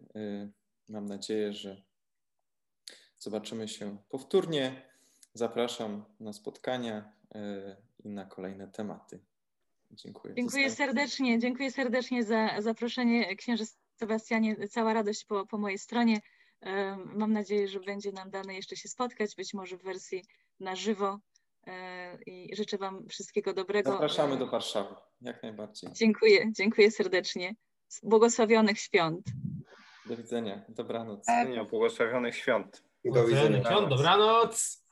Mam nadzieję, że zobaczymy się powtórnie. Zapraszam na spotkania i na kolejne tematy. Dziękuję. Dziękuję serdecznie. Dziękuję serdecznie za zaproszenie księży Sebastianie. Cała radość po, po mojej stronie. Mam nadzieję, że będzie nam dane jeszcze się spotkać, być może w wersji na żywo. I życzę Wam wszystkiego dobrego. Zapraszamy do Warszawy, jak najbardziej. Dziękuję, dziękuję serdecznie. Błogosławionych świąt. Do widzenia, dobranoc. Do widzenia, błogosławionych świąt. Do widzenia. Dobranoc.